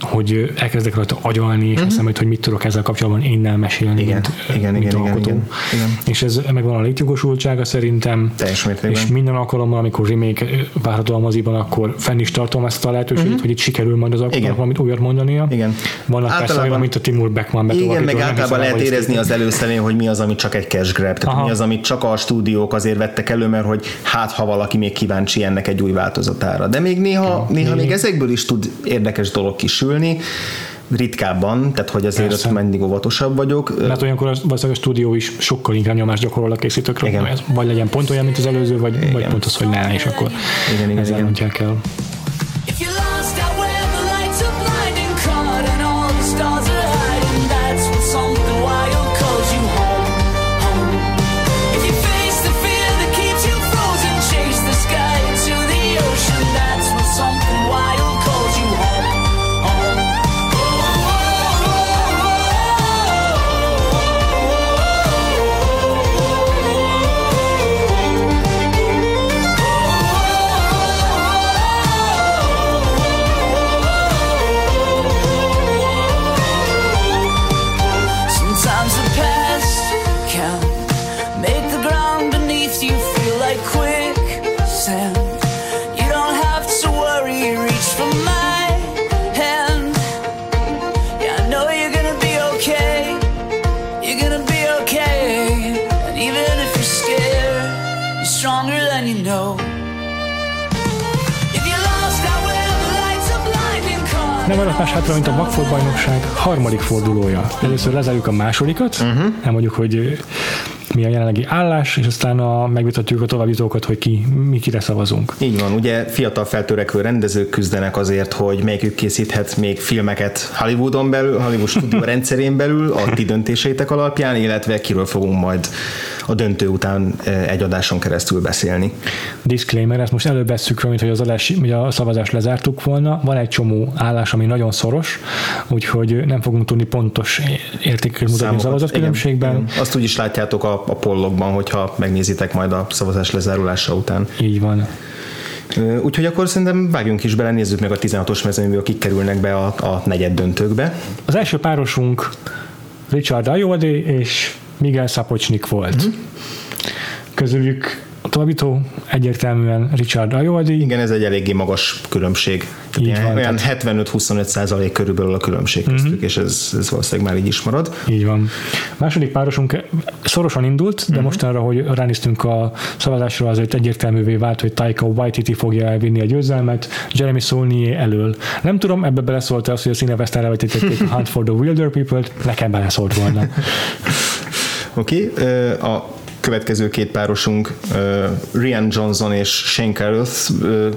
hogy elkezdek rajta agyalni, és azt mondom, hogy mit tudok ezzel kapcsolatban innen mesélni, Igen, mint, igen, mint igen, alkotó. igen, igen. És ez megvan a létjogosultsága szerintem. Teljes mértékben. És minden alkalommal, amikor remake várható a moziban, akkor fenn is tartom ezt a lehetőséget, uh-huh. hogy itt sikerül majd az alkotónak valamit újat mondania. Igen. Vannak persze Általában- olyan, mint a Timur Beckman betovarító, Igen, meg általában lehet érezni az előszelén, hogy mi az, ami csak egy cash grab, tehát Aha. mi az, amit csak a stúdiók azért vettek elő, mert hogy hát, ha valaki még kíváncsi ennek egy új változatára. De még néha, néha még ezekből is tud érdekes dolog kisülni, ritkábban, tehát hogy azért Persze. ott mindig óvatosabb vagyok. Mert olyankor az, valószínűleg a stúdió is sokkal inkább nyomást gyakorol a készítőkre, Igen. vagy legyen pont olyan, mint az előző, vagy, vagy pont az, hogy ne, és akkor Igen, igen, ezzel igen. mondják más hátra, mint a Vagfolt bajnokság harmadik fordulója. Először lezárjuk a másodikat, uh-huh. elmondjuk, hogy mi a jelenlegi állás, és aztán a, megvitatjuk a továbbjutókat, hogy ki, mi kire szavazunk. Így van, ugye fiatal feltörekvő rendezők küzdenek azért, hogy melyikük készíthet még filmeket Hollywoodon belül, Hollywood stúdió rendszerén belül, a ti döntéseitek alapján, illetve kiről fogunk majd a döntő után eh, egy adáson keresztül beszélni. Disclaimer, ezt most előbb vesszük fel, mint hogy az adás, ugye a szavazást lezártuk volna. Van egy csomó állás, ami nagyon szoros, úgyhogy nem fogunk tudni pontos értéket mutatni a szavazatkülönbségben. Igen, igen. Azt úgy is látjátok a, a pollokban, hogyha megnézitek majd a szavazás lezárulása után. Így van. Úgyhogy akkor szerintem vágjunk is bele, nézzük meg a 16-os mezőnyből, kik kerülnek be a, a negyed döntőkbe. Az első párosunk Richard Ayoade és Miguel Szapocsnik volt. Mhm. Uh-huh. Közülük a továbbító egyértelműen Richard Ayoade. Igen, ez egy eléggé magas különbség. Tehát Így van, olyan tehát- Mhm. 75-25 százalék körülbelül a különbség köztük, uh-huh. és ez, ez valószínűleg már így is marad. Így van. A második párosunk szorosan indult, Mhm. de mostanra, hogy ránéztünk a szavazásra, azért egyértelművé vált, hogy Taika Waititi fogja elvinni a győzelmet Jeremy Saulnier elől. Nem tudom, ebbe beleszólt az, hogy a színevesztán elvetítették a Hunt for the Wilder People-t, nekem beleszólt volna. Oké, okay. a következő két párosunk Rian Johnson és Shane Carruth uh,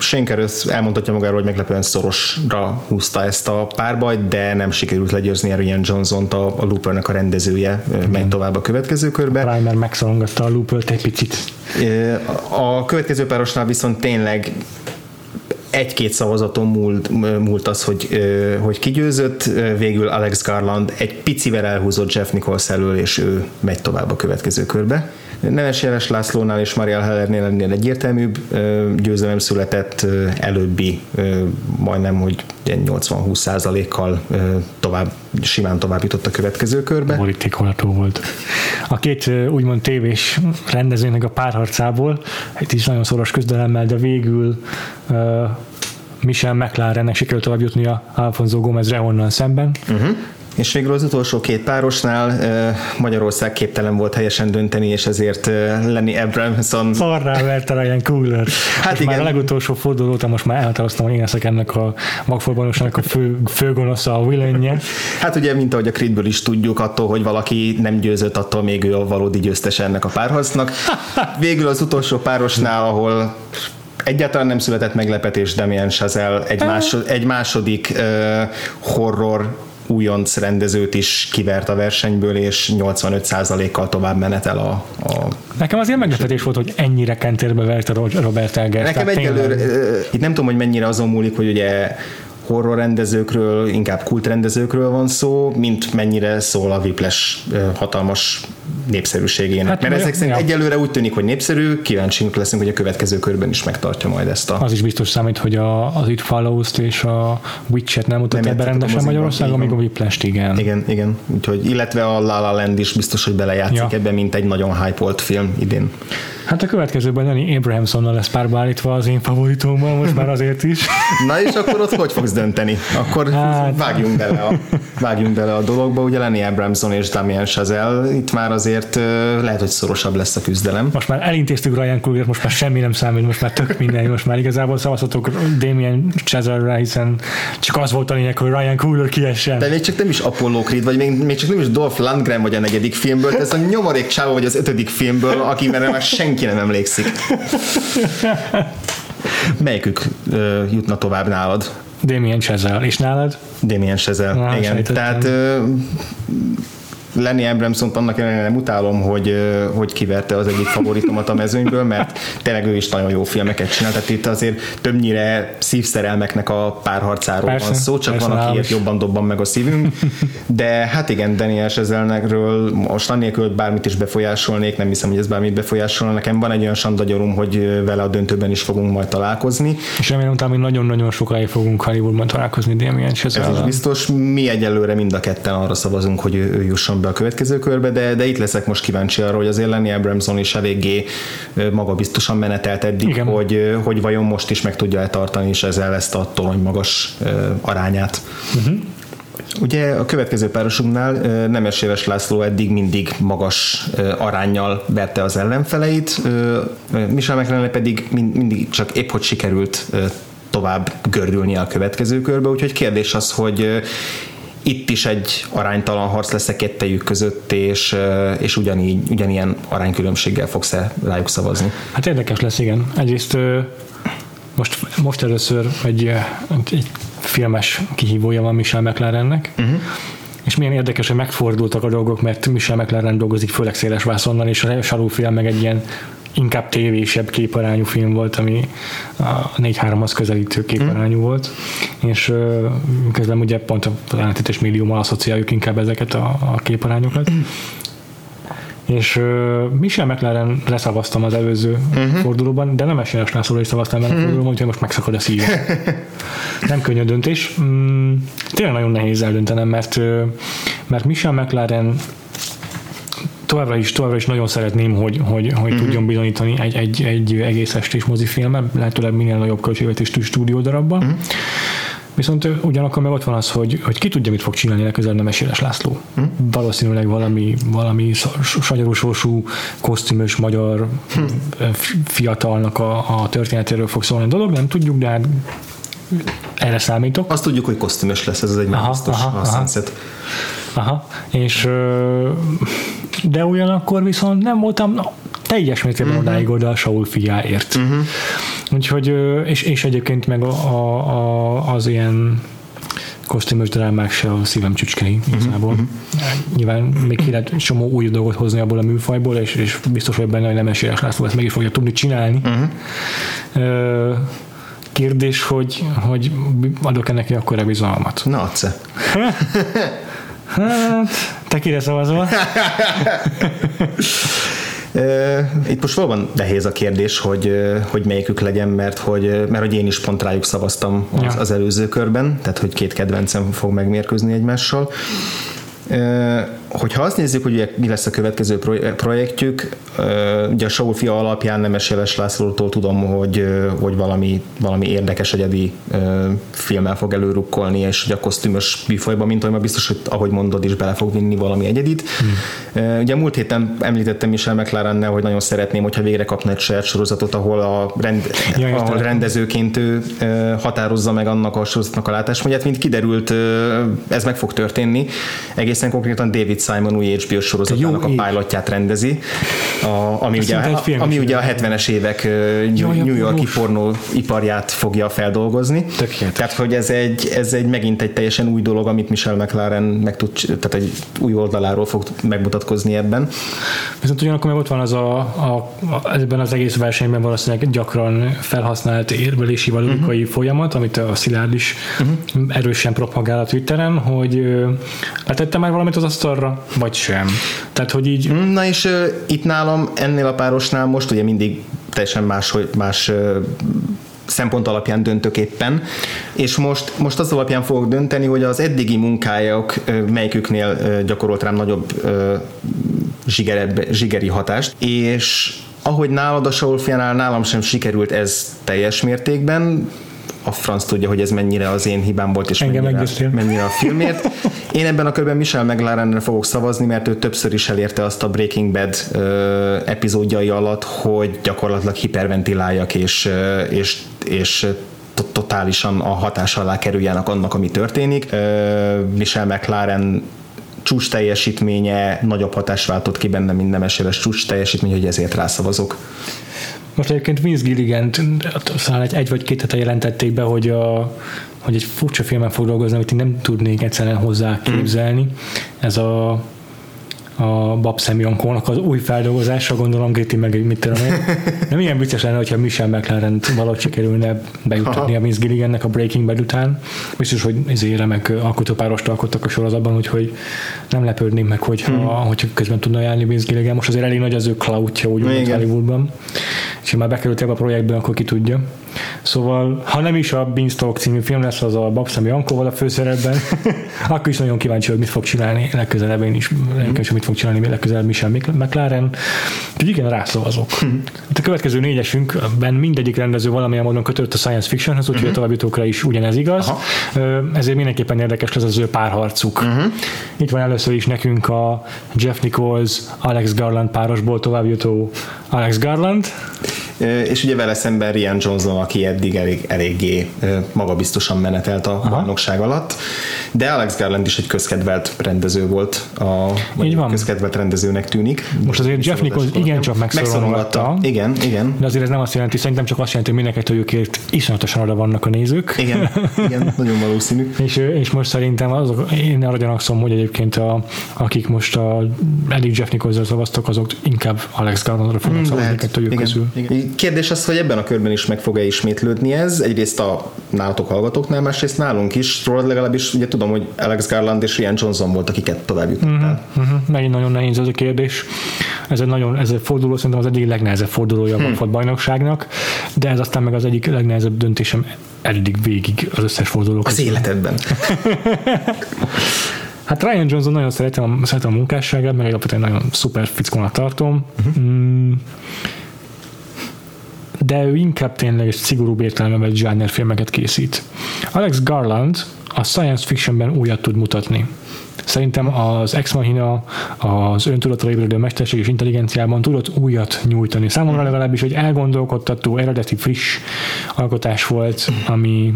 Schenker elmondhatja magáról, hogy meglepően szorosra húzta ezt a párbajt, de nem sikerült legyőzni Arian Johnson-t, a, a Loopernek a rendezője, megy tovább a következő körbe. Reimer megszorongatta a Loopert egy picit. A következő párosnál viszont tényleg egy-két szavazaton múlt, múlt az, hogy, hogy kigyőzött, végül Alex Garland egy picivel elhúzott Jeff Nichols elől, és ő megy tovább a következő körbe. Nemes Jeles Lászlónál és Mariel Hellernél ennél egyértelműbb győzelem született, előbbi majdnem, hogy 80-20 százalékkal tovább, simán tovább jutott a következő körbe. Borítékolható volt. A két úgymond tévés rendezőnek a párharcából, egy is nagyon szoros küzdelemmel, de végül Michel McLarennek sikerült tovább jutni a Alfonso Gomez Rehonnal szemben. Uh-huh. És végül az utolsó két párosnál Magyarország képtelen volt helyesen dönteni, és ezért Lenny Abramson... Szarrá verte Ryan Cooler. Hát most igen. Már a legutolsó forduló óta most már elhatároztam, hogy én leszek ennek a magforbalósnak a fő, főgonosza, a villainje. Hát ugye, mint ahogy a Creedből is tudjuk, attól, hogy valaki nem győzött, attól még ő a valódi győztes ennek a párharcnak. Végül az utolsó párosnál, ahol egyáltalán nem született meglepetés Damien Chazelle, egy, másod, egy második uh, horror újonc rendezőt is kivert a versenyből, és 85%-kal tovább menetel a, a... Nekem azért meglepetés volt, hogy ennyire kentérbe verte Robert Eggers. Nekem egyelőre, itt nem tudom, hogy mennyire azon múlik, hogy ugye horror rendezőkről, inkább kult rendezőkről van szó, mint mennyire szól a Whiplash hatalmas népszerűségének. Hát, Mert ezek szerint ja. egyelőre úgy tűnik, hogy népszerű, kíváncsiunk leszünk, hogy a következő körben is megtartja majd ezt a... Az is biztos számít, hogy a, az It Follows-t és a Witch-et nem mutatja be rendesen Magyarországon, amíg a Whiplash-t igen. Igen, igen. Úgyhogy, illetve a La La Land is biztos, hogy belejátszik ja. ebben, mint egy nagyon hype film idén. Hát a következőben Danny Abrahamsonnal lesz párba állítva az én favoritommal, most már azért is. Na és akkor ott hogy fogsz dönteni? Akkor hát... vágjunk, bele a, vágjunk bele a dologba. Ugye Lenny Abramson és Damien Chazelle, itt már azért lehet, hogy szorosabb lesz a küzdelem. Most már elintéztük Ryan Coogler, most már semmi nem számít, most már tök minden, most már igazából szavazhatok Damien Chazelle-re, hiszen csak az volt a lényeg, hogy Ryan Coogler kiessen. De még csak nem is Apollo Creed, vagy még, még csak nem is Dolph Lundgren vagy a negyedik filmből, ez a nyomorék csávó vagy az ötödik filmből, aki már senki senki nem emlékszik. Melyikük uh, jutna tovább nálad? Damien Chazelle. És nálad? Damien Chazelle, igen. Tehát uh, Lenny Abramson annak ellenére nem utálom, hogy, hogy kiverte az egyik favoritomat a mezőnyből, mert tényleg ő is nagyon jó filmeket csinál, tehát itt azért többnyire szívszerelmeknek a párharcáról persze, van szó, csak persze, van, akiért jobban dobban meg a szívünk, de hát igen, Daniel Sezelnekről most annélkül, bármit is befolyásolnék, nem hiszem, hogy ez bármit befolyásolna, nekem. Van egy olyan sandagyarum, hogy vele a döntőben is fogunk majd találkozni. És remélem, hogy nagyon-nagyon sokáig fogunk Hollywoodban találkozni Damien Chazelle. Ez is biztos, mi egyelőre mind a ketten arra szavazunk, hogy ő, ő jusson be be a következő körbe, de, de itt leszek most kíváncsi arra, hogy azért Lenny Abramson is eléggé magabiztosan menetelt eddig, Igen. hogy, hogy vajon most is meg tudja-e tartani, és ezzel ezt a torony magas arányát. Uh-huh. Ugye a következő párosunknál Nemes Éves László eddig mindig magas arányjal verte az ellenfeleit, Michel McLennan pedig mindig csak épp hogy sikerült tovább gördülni a következő körbe, úgyhogy kérdés az, hogy itt is egy aránytalan harc lesz a kettejük között, és, és ugyanígy, ugyanilyen aránykülönbséggel fogsz -e rájuk szavazni. Hát érdekes lesz, igen. Egyrészt most, most először egy, egy filmes kihívója van Michel McLarennek, uh-huh. és milyen érdekes, hogy megfordultak a dolgok, mert Michel McLaren dolgozik főleg széles vászonnal, és a Sarú film meg egy ilyen inkább tévésebb képarányú film volt, ami a 4-3-hoz közelítő képarányú hmm. volt, és közben ugye pont a ellentétes médiummal asszociáljuk inkább ezeket a, a képarányokat. És uh, Michel McLaren leszavaztam az előző uh-huh. fordulóban, de nem Esélyes Lászlóra is szavaztam el a fordulóban, úgyhogy most megszakad a szív. nem könnyű döntés. Mm, tényleg nagyon nehéz eldöntenem, mert, mert Michel McLaren továbbra is, továbbra is nagyon szeretném, hogy, hogy, hogy uh-huh. tudjon bizonyítani egy, egy, egy egész estés mozifilmet, lehetőleg minél nagyobb költségvetésű stúdiódarabban. Uh-huh. Viszont ugyanakkor meg ott van az, hogy, hogy ki tudja, mit fog csinálni legközelebb nem Eséles László. Hm? Valószínűleg valami, valami sagyarúsósú, kosztümös magyar hm. fiatalnak a, a történetéről fog szólni a dolog, nem tudjuk, de hát erre számítok. Azt tudjuk, hogy kosztümös lesz, ez egy aha, biztos aha, a aha. Aha, és de ugyanakkor viszont nem voltam no, teljes mértékben uh-huh. odáig oda a Saul fiáért. Uh-huh. Úgyhogy, és, és egyébként meg a, a, a, az ilyen kosztümös drámák se a szívem csücskei igazából. Uh-huh. Nyilván még ki lehet csomó új dolgot hozni abból a műfajból, és, és biztos vagyok benne, hogy Nemesírás László ezt meg is fogja tudni csinálni. Uh-huh. Kérdés, hogy, hogy adok ennek akkor bizalmat. Na, adsz Hát, te kire szavazol? Itt most valóban nehéz a kérdés, hogy, hogy melyikük legyen, mert hogy, mert hogy én is pont rájuk szavaztam az, ja. az előző körben, tehát hogy két kedvencem fog megmérkőzni egymással. Hogyha azt nézzük, hogy mi lesz a következő projektjük, ugye a Saul fia alapján Nemes Jeles Lászlótól tudom, hogy, hogy valami, valami érdekes egyedi filmmel fog előrukkolni, és hogy a kosztümös műfajban, mint ahogy biztos, hogy ahogy mondod is bele fog vinni valami egyedit. Hmm. Ugye múlt héten említettem Michel mclaren hogy nagyon szeretném, hogyha végre kapna egy saját sorozatot, ahol a rend, ja, ahol rendezőként ő határozza meg annak a sorozatnak a látásmódját, mint kiderült, ez meg fog történni. Egészen konkrétan David David Simon új HBO sorozatának a pilotját rendezi, a, ami, ugye, a, ami ugye a 70-es évek New, New Yorki pornóiparját fogja feldolgozni. Tökéletes. Tehát, hogy ez egy, ez egy megint egy teljesen új dolog, amit Michel McLaren meg tud, tehát egy új oldaláról fog megmutatkozni ebben. Viszont ugyanakkor meg ott van az a, a, a ebben az egész versenyben valószínűleg gyakran felhasznált érvelési vagy uh-huh. folyamat, amit a Szilárd is uh-huh. erősen propagál a Twitteren, hogy letette már valamit az asztalra, arra, vagy sem. Tehát, hogy így... Na és uh, itt nálam ennél a párosnál most ugye mindig teljesen más, más uh, szempont alapján döntök éppen, és most, most az alapján fogok dönteni, hogy az eddigi munkájuk melyiküknél gyakorolt rám nagyobb zsigerebb, zsigeri hatást, és ahogy nálad a Saul nálam sem sikerült ez teljes mértékben, a franc tudja, hogy ez mennyire az én hibám volt, és Engem mennyire, mennyire a filmért. Én ebben a körben Michel McLarenre fogok szavazni, mert ő többször is elérte azt a Breaking Bad ö, epizódjai alatt, hogy gyakorlatilag hiperventiláljak, és, ö, és, és totálisan a hatás alá kerüljenek annak, ami történik. Ö, Michel McLaren csúcs teljesítménye nagyobb hatást váltott ki benne, mint nemes csúcs teljesítmény, hogy ezért rászavazok. Most egyébként Vince Gilligan talán egy, egy vagy két hete jelentették be, hogy, a, hogy egy furcsa filmen fog dolgozni, amit én nem tudnék egyszerűen hozzá képzelni. Mm. Ez a a Bab Semyonkónak az új feldolgozása, gondolom Gritti meg mit tudom én. Nem ilyen vicces lenne, hogyha Michel McLaren valahogy sikerülne bejutatni a Vince Gilligannek a Breaking Bad után. Biztos, hogy ezért remek alkotópárost alkottak a sorozatban, úgyhogy nem lepődném meg, hogyha, hmm. hogyha közben tudna járni Vince Gilligan. Most azért elég nagy az ő cloudja, úgy Hollywoodban. És ha már bekerült ebbe a projektbe, akkor ki tudja. Szóval, ha nem is a Beanstalk című film lesz az a Babszemi Ankóval a főszerepben, akkor is nagyon kíváncsi, hogy mit fog csinálni legközelebb én is, legközelebb, mit fog csinálni legközelebb Michel McLaren. Úgyhogy igen, rászavazok. Hmm. A következő négyesünkben mindegyik rendező valamilyen módon kötött a science fictionhez, úgyhogy uh-huh. a továbbitókra is ugyanez igaz. Aha. Ezért mindenképpen érdekes lesz az ő párharcuk. Uh-huh. Itt van először is nekünk a Jeff Nichols, Alex Garland párosból továbbjutó Alex Garland és ugye vele szemben Rian Johnson, aki eddig elég, eléggé magabiztosan menetelt a Aha. bajnokság alatt, de Alex Garland is egy közkedvelt rendező volt, a, Így van. közkedvelt rendezőnek tűnik. Most azért Jeff Nichols igencsak megszorongatta. Igen, igen. De azért ez nem azt jelenti, szerintem csak azt jelenti, hogy mindenkettőjükért iszonyatosan oda vannak a nézők. Igen, igen nagyon valószínű. és, és most szerintem azok, én arra gyanakszom, hogy egyébként a, akik most a, eddig Jeff Nichols-ra szavaztak, azok inkább Alex Garlandra fognak mm, szavazni kettőjük közül. Igen. Kérdés az, hogy ebben a körben is meg fog-e ismétlődni ez, egyrészt a nálatok hallgatóknál, másrészt nálunk is, rólad legalábbis ugye tudom, hogy Alex Garland és Ian Johnson volt, akiket tovább jutottál. Uh-huh, uh-huh. Megint nagyon nehéz ez a kérdés. Ez egy nagyon, ez egy forduló, szerintem az egyik legnehezebb fordulója hmm. a bajnokságnak, de ez aztán meg az egyik legnehezebb döntésem eddig végig az összes forduló. Az életedben. Hát Ryan Johnson nagyon szeretem, szeretem a munkásságát, meg alapvetően nagyon szuper fickónak tartom. Uh-huh. Mm, de ő inkább tényleg egy szigorúbb értelemben zsáner filmeket készít. Alex Garland a science fictionben újat tud mutatni. Szerintem az Ex Machina az öntudatra ébredő mesterség és intelligenciában tudott újat nyújtani. Számomra legalábbis egy elgondolkodtató, eredeti, friss alkotás volt, ami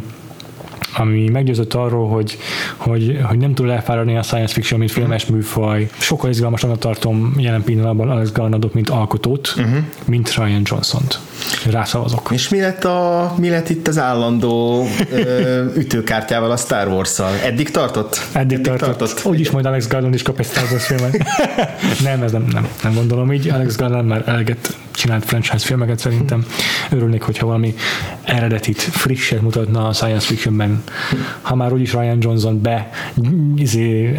ami meggyőzött arról, hogy, hogy, hogy nem tud elfáradni a science fiction, mint filmes műfaj. Sokkal izgalmasabbnak tartom jelen pillanatban Alex Garlandot, mint alkotót, uh-huh. mint Ryan Johnson-t. Rászavazok. És mi lett, a, mi lett itt az állandó ö, ütőkártyával a Star Wars-szal? Eddig tartott? Eddig, Eddig tartott. tartott. Úgyis majd Alex Garland is kap egy Star Wars filmet. nem, ez nem, nem, nem gondolom így. Alex Garland már eleget csinált franchise filmeket szerintem. Örülnék, hogyha valami eredetit, frisset mutatna a science fictionben. Ha már úgyis Ryan Johnson be izé,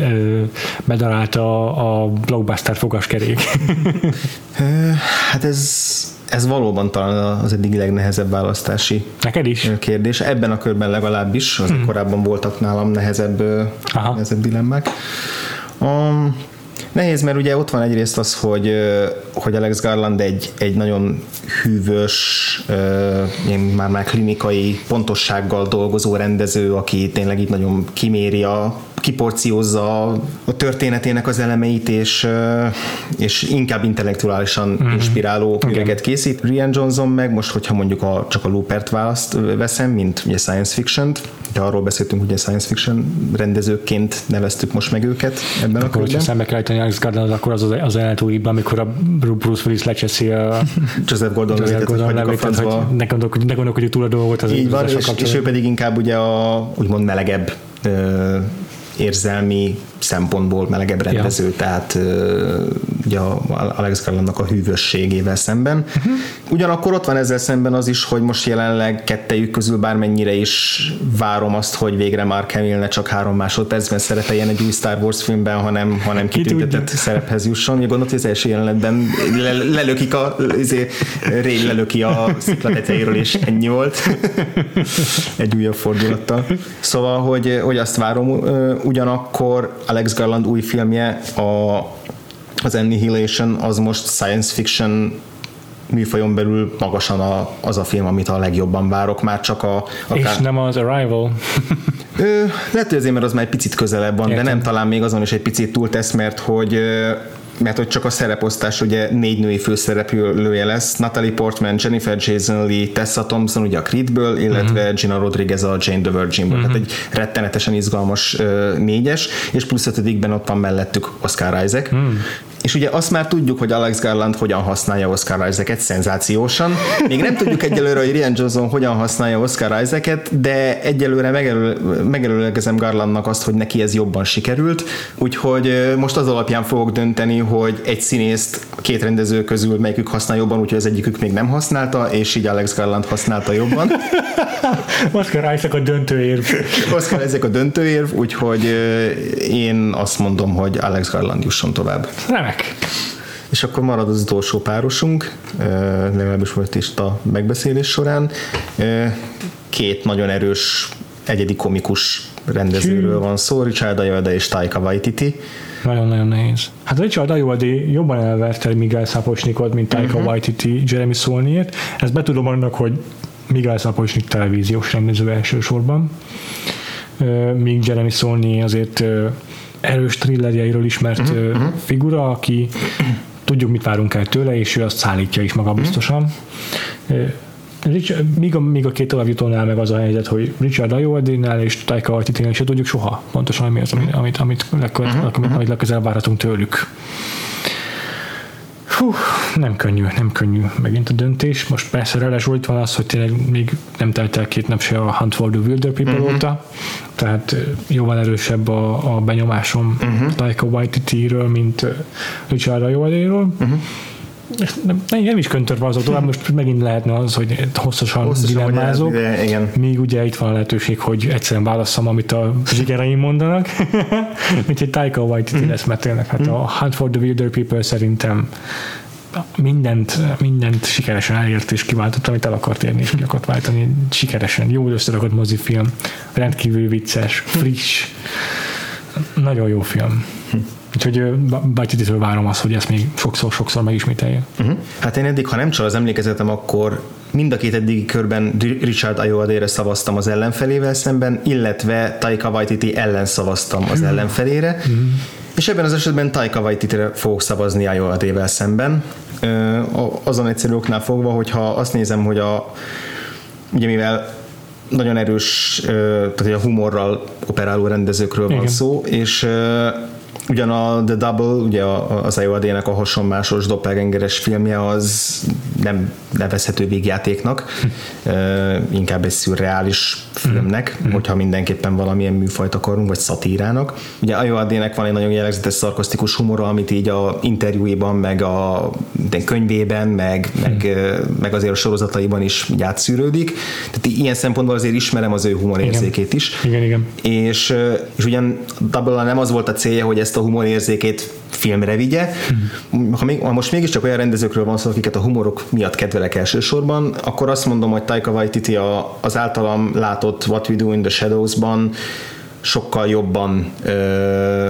bedarálta a, a blockbuster fogaskerék. hát ez ez valóban talán az eddig legnehezebb választási Neked is? kérdés. Ebben a körben legalábbis, az hmm. korábban voltak nálam nehezebb, nehezebb dilemmák. Um, Nehéz, mert ugye ott van egyrészt az, hogy, hogy Alex Garland egy, egy nagyon hűvös, már már klinikai pontossággal dolgozó rendező, aki tényleg itt nagyon kiméri a kiporciózza a történetének az elemeit, és, és inkább intellektuálisan mm-hmm. inspiráló könyveket készít. Rian Johnson meg most, hogyha mondjuk a, csak a Loopert választ veszem, mint ugye science fiction-t, de arról beszéltünk, hogy science fiction rendezőként neveztük most meg őket ebben akkor, a körben. Hogyha szembe kell állítani Alex Garland, akkor az az, az eltúlibban, amikor a Bruce Willis lecseszi a Joseph Gordon Joseph Gordon hogy ne ne gondolkodj túl a dolgot. Az Így van, és, és, ő pedig inkább ugye a úgymond melegebb érzelmi szempontból melegebb rendező, ja. tehát ugye Alex Garlandnak a hűvösségével szemben. Uh-huh. Ugyanakkor ott van ezzel szemben az is, hogy most jelenleg kettejük közül bármennyire is várom azt, hogy végre Mark Hamill ne csak három másodpercben szerepeljen egy új Star Wars filmben, hanem, hanem kitüntetett szerephez jusson. Ugye gondolt, hogy az első jelenetben le, lelökik a, izé, Ray lelöki a szikla és ennyi volt. egy újabb fordulattal. Szóval, hogy, hogy azt várom, ugyanakkor Alex Garland új filmje, a, az Annihilation, az most science fiction műfajon belül magasan a, az a film, amit a legjobban várok, már csak a... Akár... És nem az Arrival? Ö, lehet, hogy azért, mert az már egy picit közelebb van, Értem. de nem talán még azon is egy picit túltesz, mert hogy mert hogy csak a szereposztás ugye négy női főszereplője lesz, Natalie Portman, Jennifer Jason Lee, Tessa Thompson ugye a Creedből, illetve uh-huh. Gina Rodriguez a Jane the Virginből, uh-huh. tehát egy rettenetesen izgalmas uh, négyes, és plusz ötödikben ott van mellettük Oscar Isaac, uh-huh. És ugye azt már tudjuk, hogy Alex Garland hogyan használja Oscar Isaac-et szenzációsan. Még nem tudjuk egyelőre, hogy Rian Johnson hogyan használja Oscar Isaac-et, de egyelőre megelő, megelőlegezem Garlandnak azt, hogy neki ez jobban sikerült. Úgyhogy most az alapján fogok dönteni, hogy egy színészt két rendező közül melyikük használ jobban, úgyhogy az egyikük még nem használta, és így Alex Garland használta jobban. Oscar Isaac a döntőérv. Oscar Isaac a döntőérv, úgyhogy én azt mondom, hogy Alex Garland jusson tovább. Remek. És akkor marad az utolsó párosunk, legalábbis most is a megbeszélés során. Két nagyon erős egyedi komikus rendezőről van szó, Richard Ayoade és Taika Waititi. Nagyon-nagyon nehéz. Hát Richard Ayoade jobban elverte Miguel Sapochnikot, mint Taika uh-huh. Waititi Jeremy Saulnier. Ezt betudom annak, hogy Miguel Sapochnik televíziós rendező elsősorban, míg Jeremy Saulnier azért erős thrillerjeiről ismert uh-huh. figura, aki tudjuk, mit várunk el tőle, és ő azt szállítja is magabiztosan. Uh-huh. Richard, míg, a, míg a két továbbjutónál meg az a helyzet, hogy Richard Ayoade-nál és Taika Waititi-nél se tudjuk soha pontosan mi az, amit, amit, amit, legközelebb, uh-huh. amit legközelebb várhatunk tőlük. Hú, nem könnyű, nem könnyű megint a döntés. Most persze ráadásul itt van az, hogy tényleg még nem telt el két nap se a Hunt for the Wilder People uh-huh. óta, tehát jóval erősebb a, a benyomásom uh-huh. Taika Waititi-ről, mint Richard Ayoade-ről. Uh-huh nem, nem is köntörve azok tovább, most megint lehetne az, hogy hosszasan, hosszasan dilemmázok, igen. míg ugye itt van a lehetőség, hogy egyszerűen válasszam, amit a zsigereim mondanak, mint egy Taika Waititi mm. lesz, tényleg hát mm. a Hunt for the Wilder People szerintem mindent, mindent sikeresen elért és kiváltott, amit el akart érni és ki akart váltani. Sikeresen, jó összerakott mozifilm, rendkívül vicces, friss, nagyon jó film. Úgyhogy Bajtititől várom azt, hogy ezt még sokszor-sokszor megismételje. Uh-huh. Hát én eddig, ha nem csal az emlékezetem, akkor mind a két eddigi körben Richard Ayoade-re szavaztam az ellenfelével szemben, illetve Taika Waititi ellen szavaztam az ellenfelére. Uh-huh. És ebben az esetben Taika Waititi-re fogok szavazni Ayoade-vel szemben. Azon egyszerű oknál fogva, hogyha azt nézem, hogy a ugye mivel nagyon erős, tehát a humorral operáló rendezőkről van Igen. szó, és ugyan a The Double, ugye az IOD-nek a hasonmásos doppelgengeres filmje az nem nevezhető végjátéknak, ö, inkább egy szürreális filmnek, hogyha mindenképpen valamilyen műfajt akarunk, vagy szatírának. Ugye IOD-nek van egy nagyon jellegzetes szarkasztikus humora, amit így a interjúiban, meg a de könyvében, meg, meg, meg azért a sorozataiban is így átszűrődik. Tehát ilyen szempontból azért ismerem az ő humorérzékét is. Igen, igen. És, és ugyan double nem az volt a célja, hogy ezt a humorérzékét filmre vigye. Ha, még, ha most mégiscsak olyan rendezőkről van szó, akiket a humorok miatt kedvelek elsősorban, akkor azt mondom, hogy Taika Waititi a, az általam látott What We Do in the Shadows-ban sokkal jobban ö,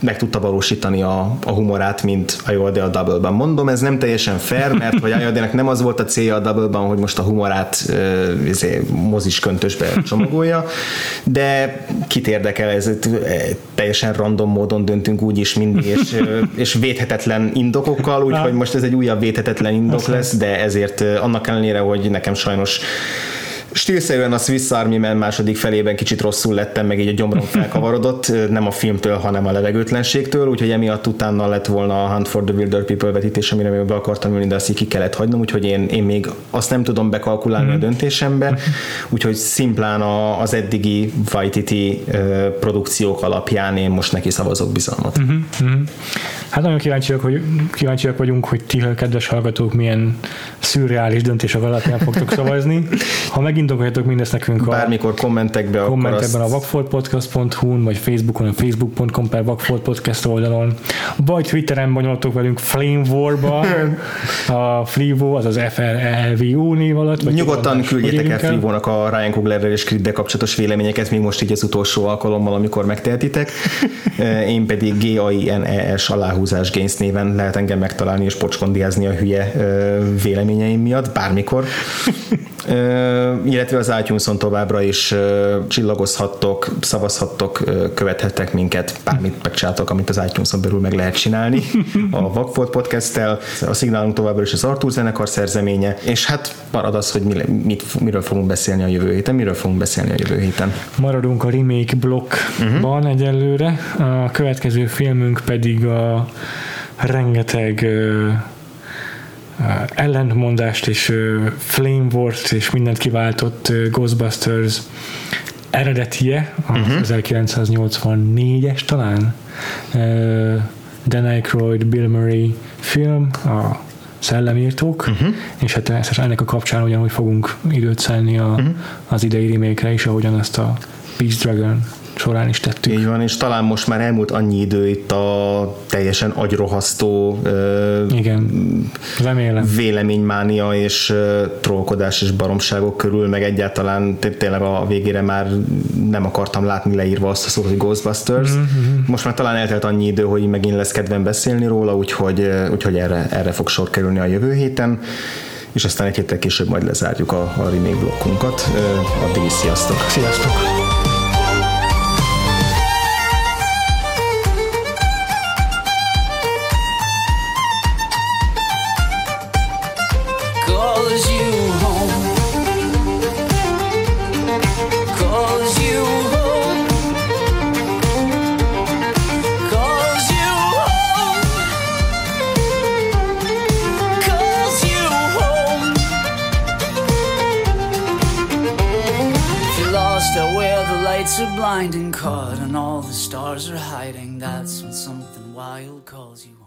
meg tudta valósítani a, a humorát, mint a Jolde a Double-ban. Mondom, ez nem teljesen fair, mert hogy Ayodének nem az volt a célja a Double-ban, hogy most a humorát ö, izé, mozis köntösbe csomagolja, de kit érdekel, ez teljesen random módon döntünk úgyis mindig, és, és védhetetlen indokokkal, úgyhogy most ez egy újabb védhetetlen indok lesz, de ezért annak ellenére, hogy nekem sajnos Stílszerűen a Swiss Army Man második felében kicsit rosszul lettem, meg így a gyomrom felkavarodott, nem a filmtől, hanem a levegőtlenségtől, úgyhogy emiatt utána lett volna a Hunt for the Wilder People vetítés, amire még be akartam ülni, de azt így ki kellett hagynom, úgyhogy én, én még azt nem tudom bekalkulálni a döntésembe, úgyhogy szimplán a, az eddigi Waititi produkciók alapján én most neki szavazok bizalmat. Hát nagyon kíváncsiak, hogy, kíváncsiak vagyunk, hogy ti, kedves hallgatók, milyen szürreális döntések alapján fogtok szavazni. Ha megindokoljátok mindezt nekünk a Bármikor kommentekbe, kommentekben azt a vakfoltpodcast.hu-n, vagy Facebookon, a facebook.com per Vakfolt Podcast oldalon, vagy Twitteren bonyolultok velünk Flame War-ba, a Flivo, az az FLVU név alatt. Vagy Nyugodtan küldjétek el Frivónak a Ryan Cooglerrel és Creed-del kapcsolatos véleményeket, még most így az utolsó alkalommal, amikor megtehetitek. Eh, Én pedig G-A-I-N-E-S aláhúzás Gains néven lehet engem megtalálni és pocskondiázni a hülye eh, véleményeim miatt, bármikor. Illetve az iTunes-on továbbra is csillagozhattok, szavazhattok, követhettek minket, bármit megcsináltok, amit az iTunes-on belül meg lehet csinálni a Vakfolt Podcast-tel. A szignálunk továbbra is az Artur zenekar szerzeménye, és hát marad az, hogy mi, mit, miről fogunk beszélni a jövő héten, miről fogunk beszélni a jövő héten. Maradunk a remake blokkban uh-huh. egyelőre, a következő filmünk pedig a rengeteg ellentmondást és flame wars és mindent kiváltott Ghostbusters eredetie, az uh-huh. 1984-es talán, ö, Dan Aykroyd, Bill Murray film, a szellemírtók, uh-huh. és hát ennek a kapcsán ugyanúgy fogunk időt szállni a, uh-huh. az idei remake is, ahogyan azt a Peace Dragon során is tettük. Így van, és talán most már elmúlt annyi idő itt a teljesen agyrohasztó Igen, remélem. véleménymánia és trollkodás és baromságok körül, meg egyáltalán té- tényleg a végére már nem akartam látni leírva azt a szót, hogy Ghostbusters. Mm-hmm. Most már talán eltelt annyi idő, hogy megint lesz kedvem beszélni róla, úgyhogy, úgyhogy erre, erre fog sor kerülni a jövő héten és aztán egy héttel később majd lezárjuk a, a remake blokkunkat. Addig is sziasztok! Sziasztok! Lights and caught and all the stars are hiding, that's when something wild calls you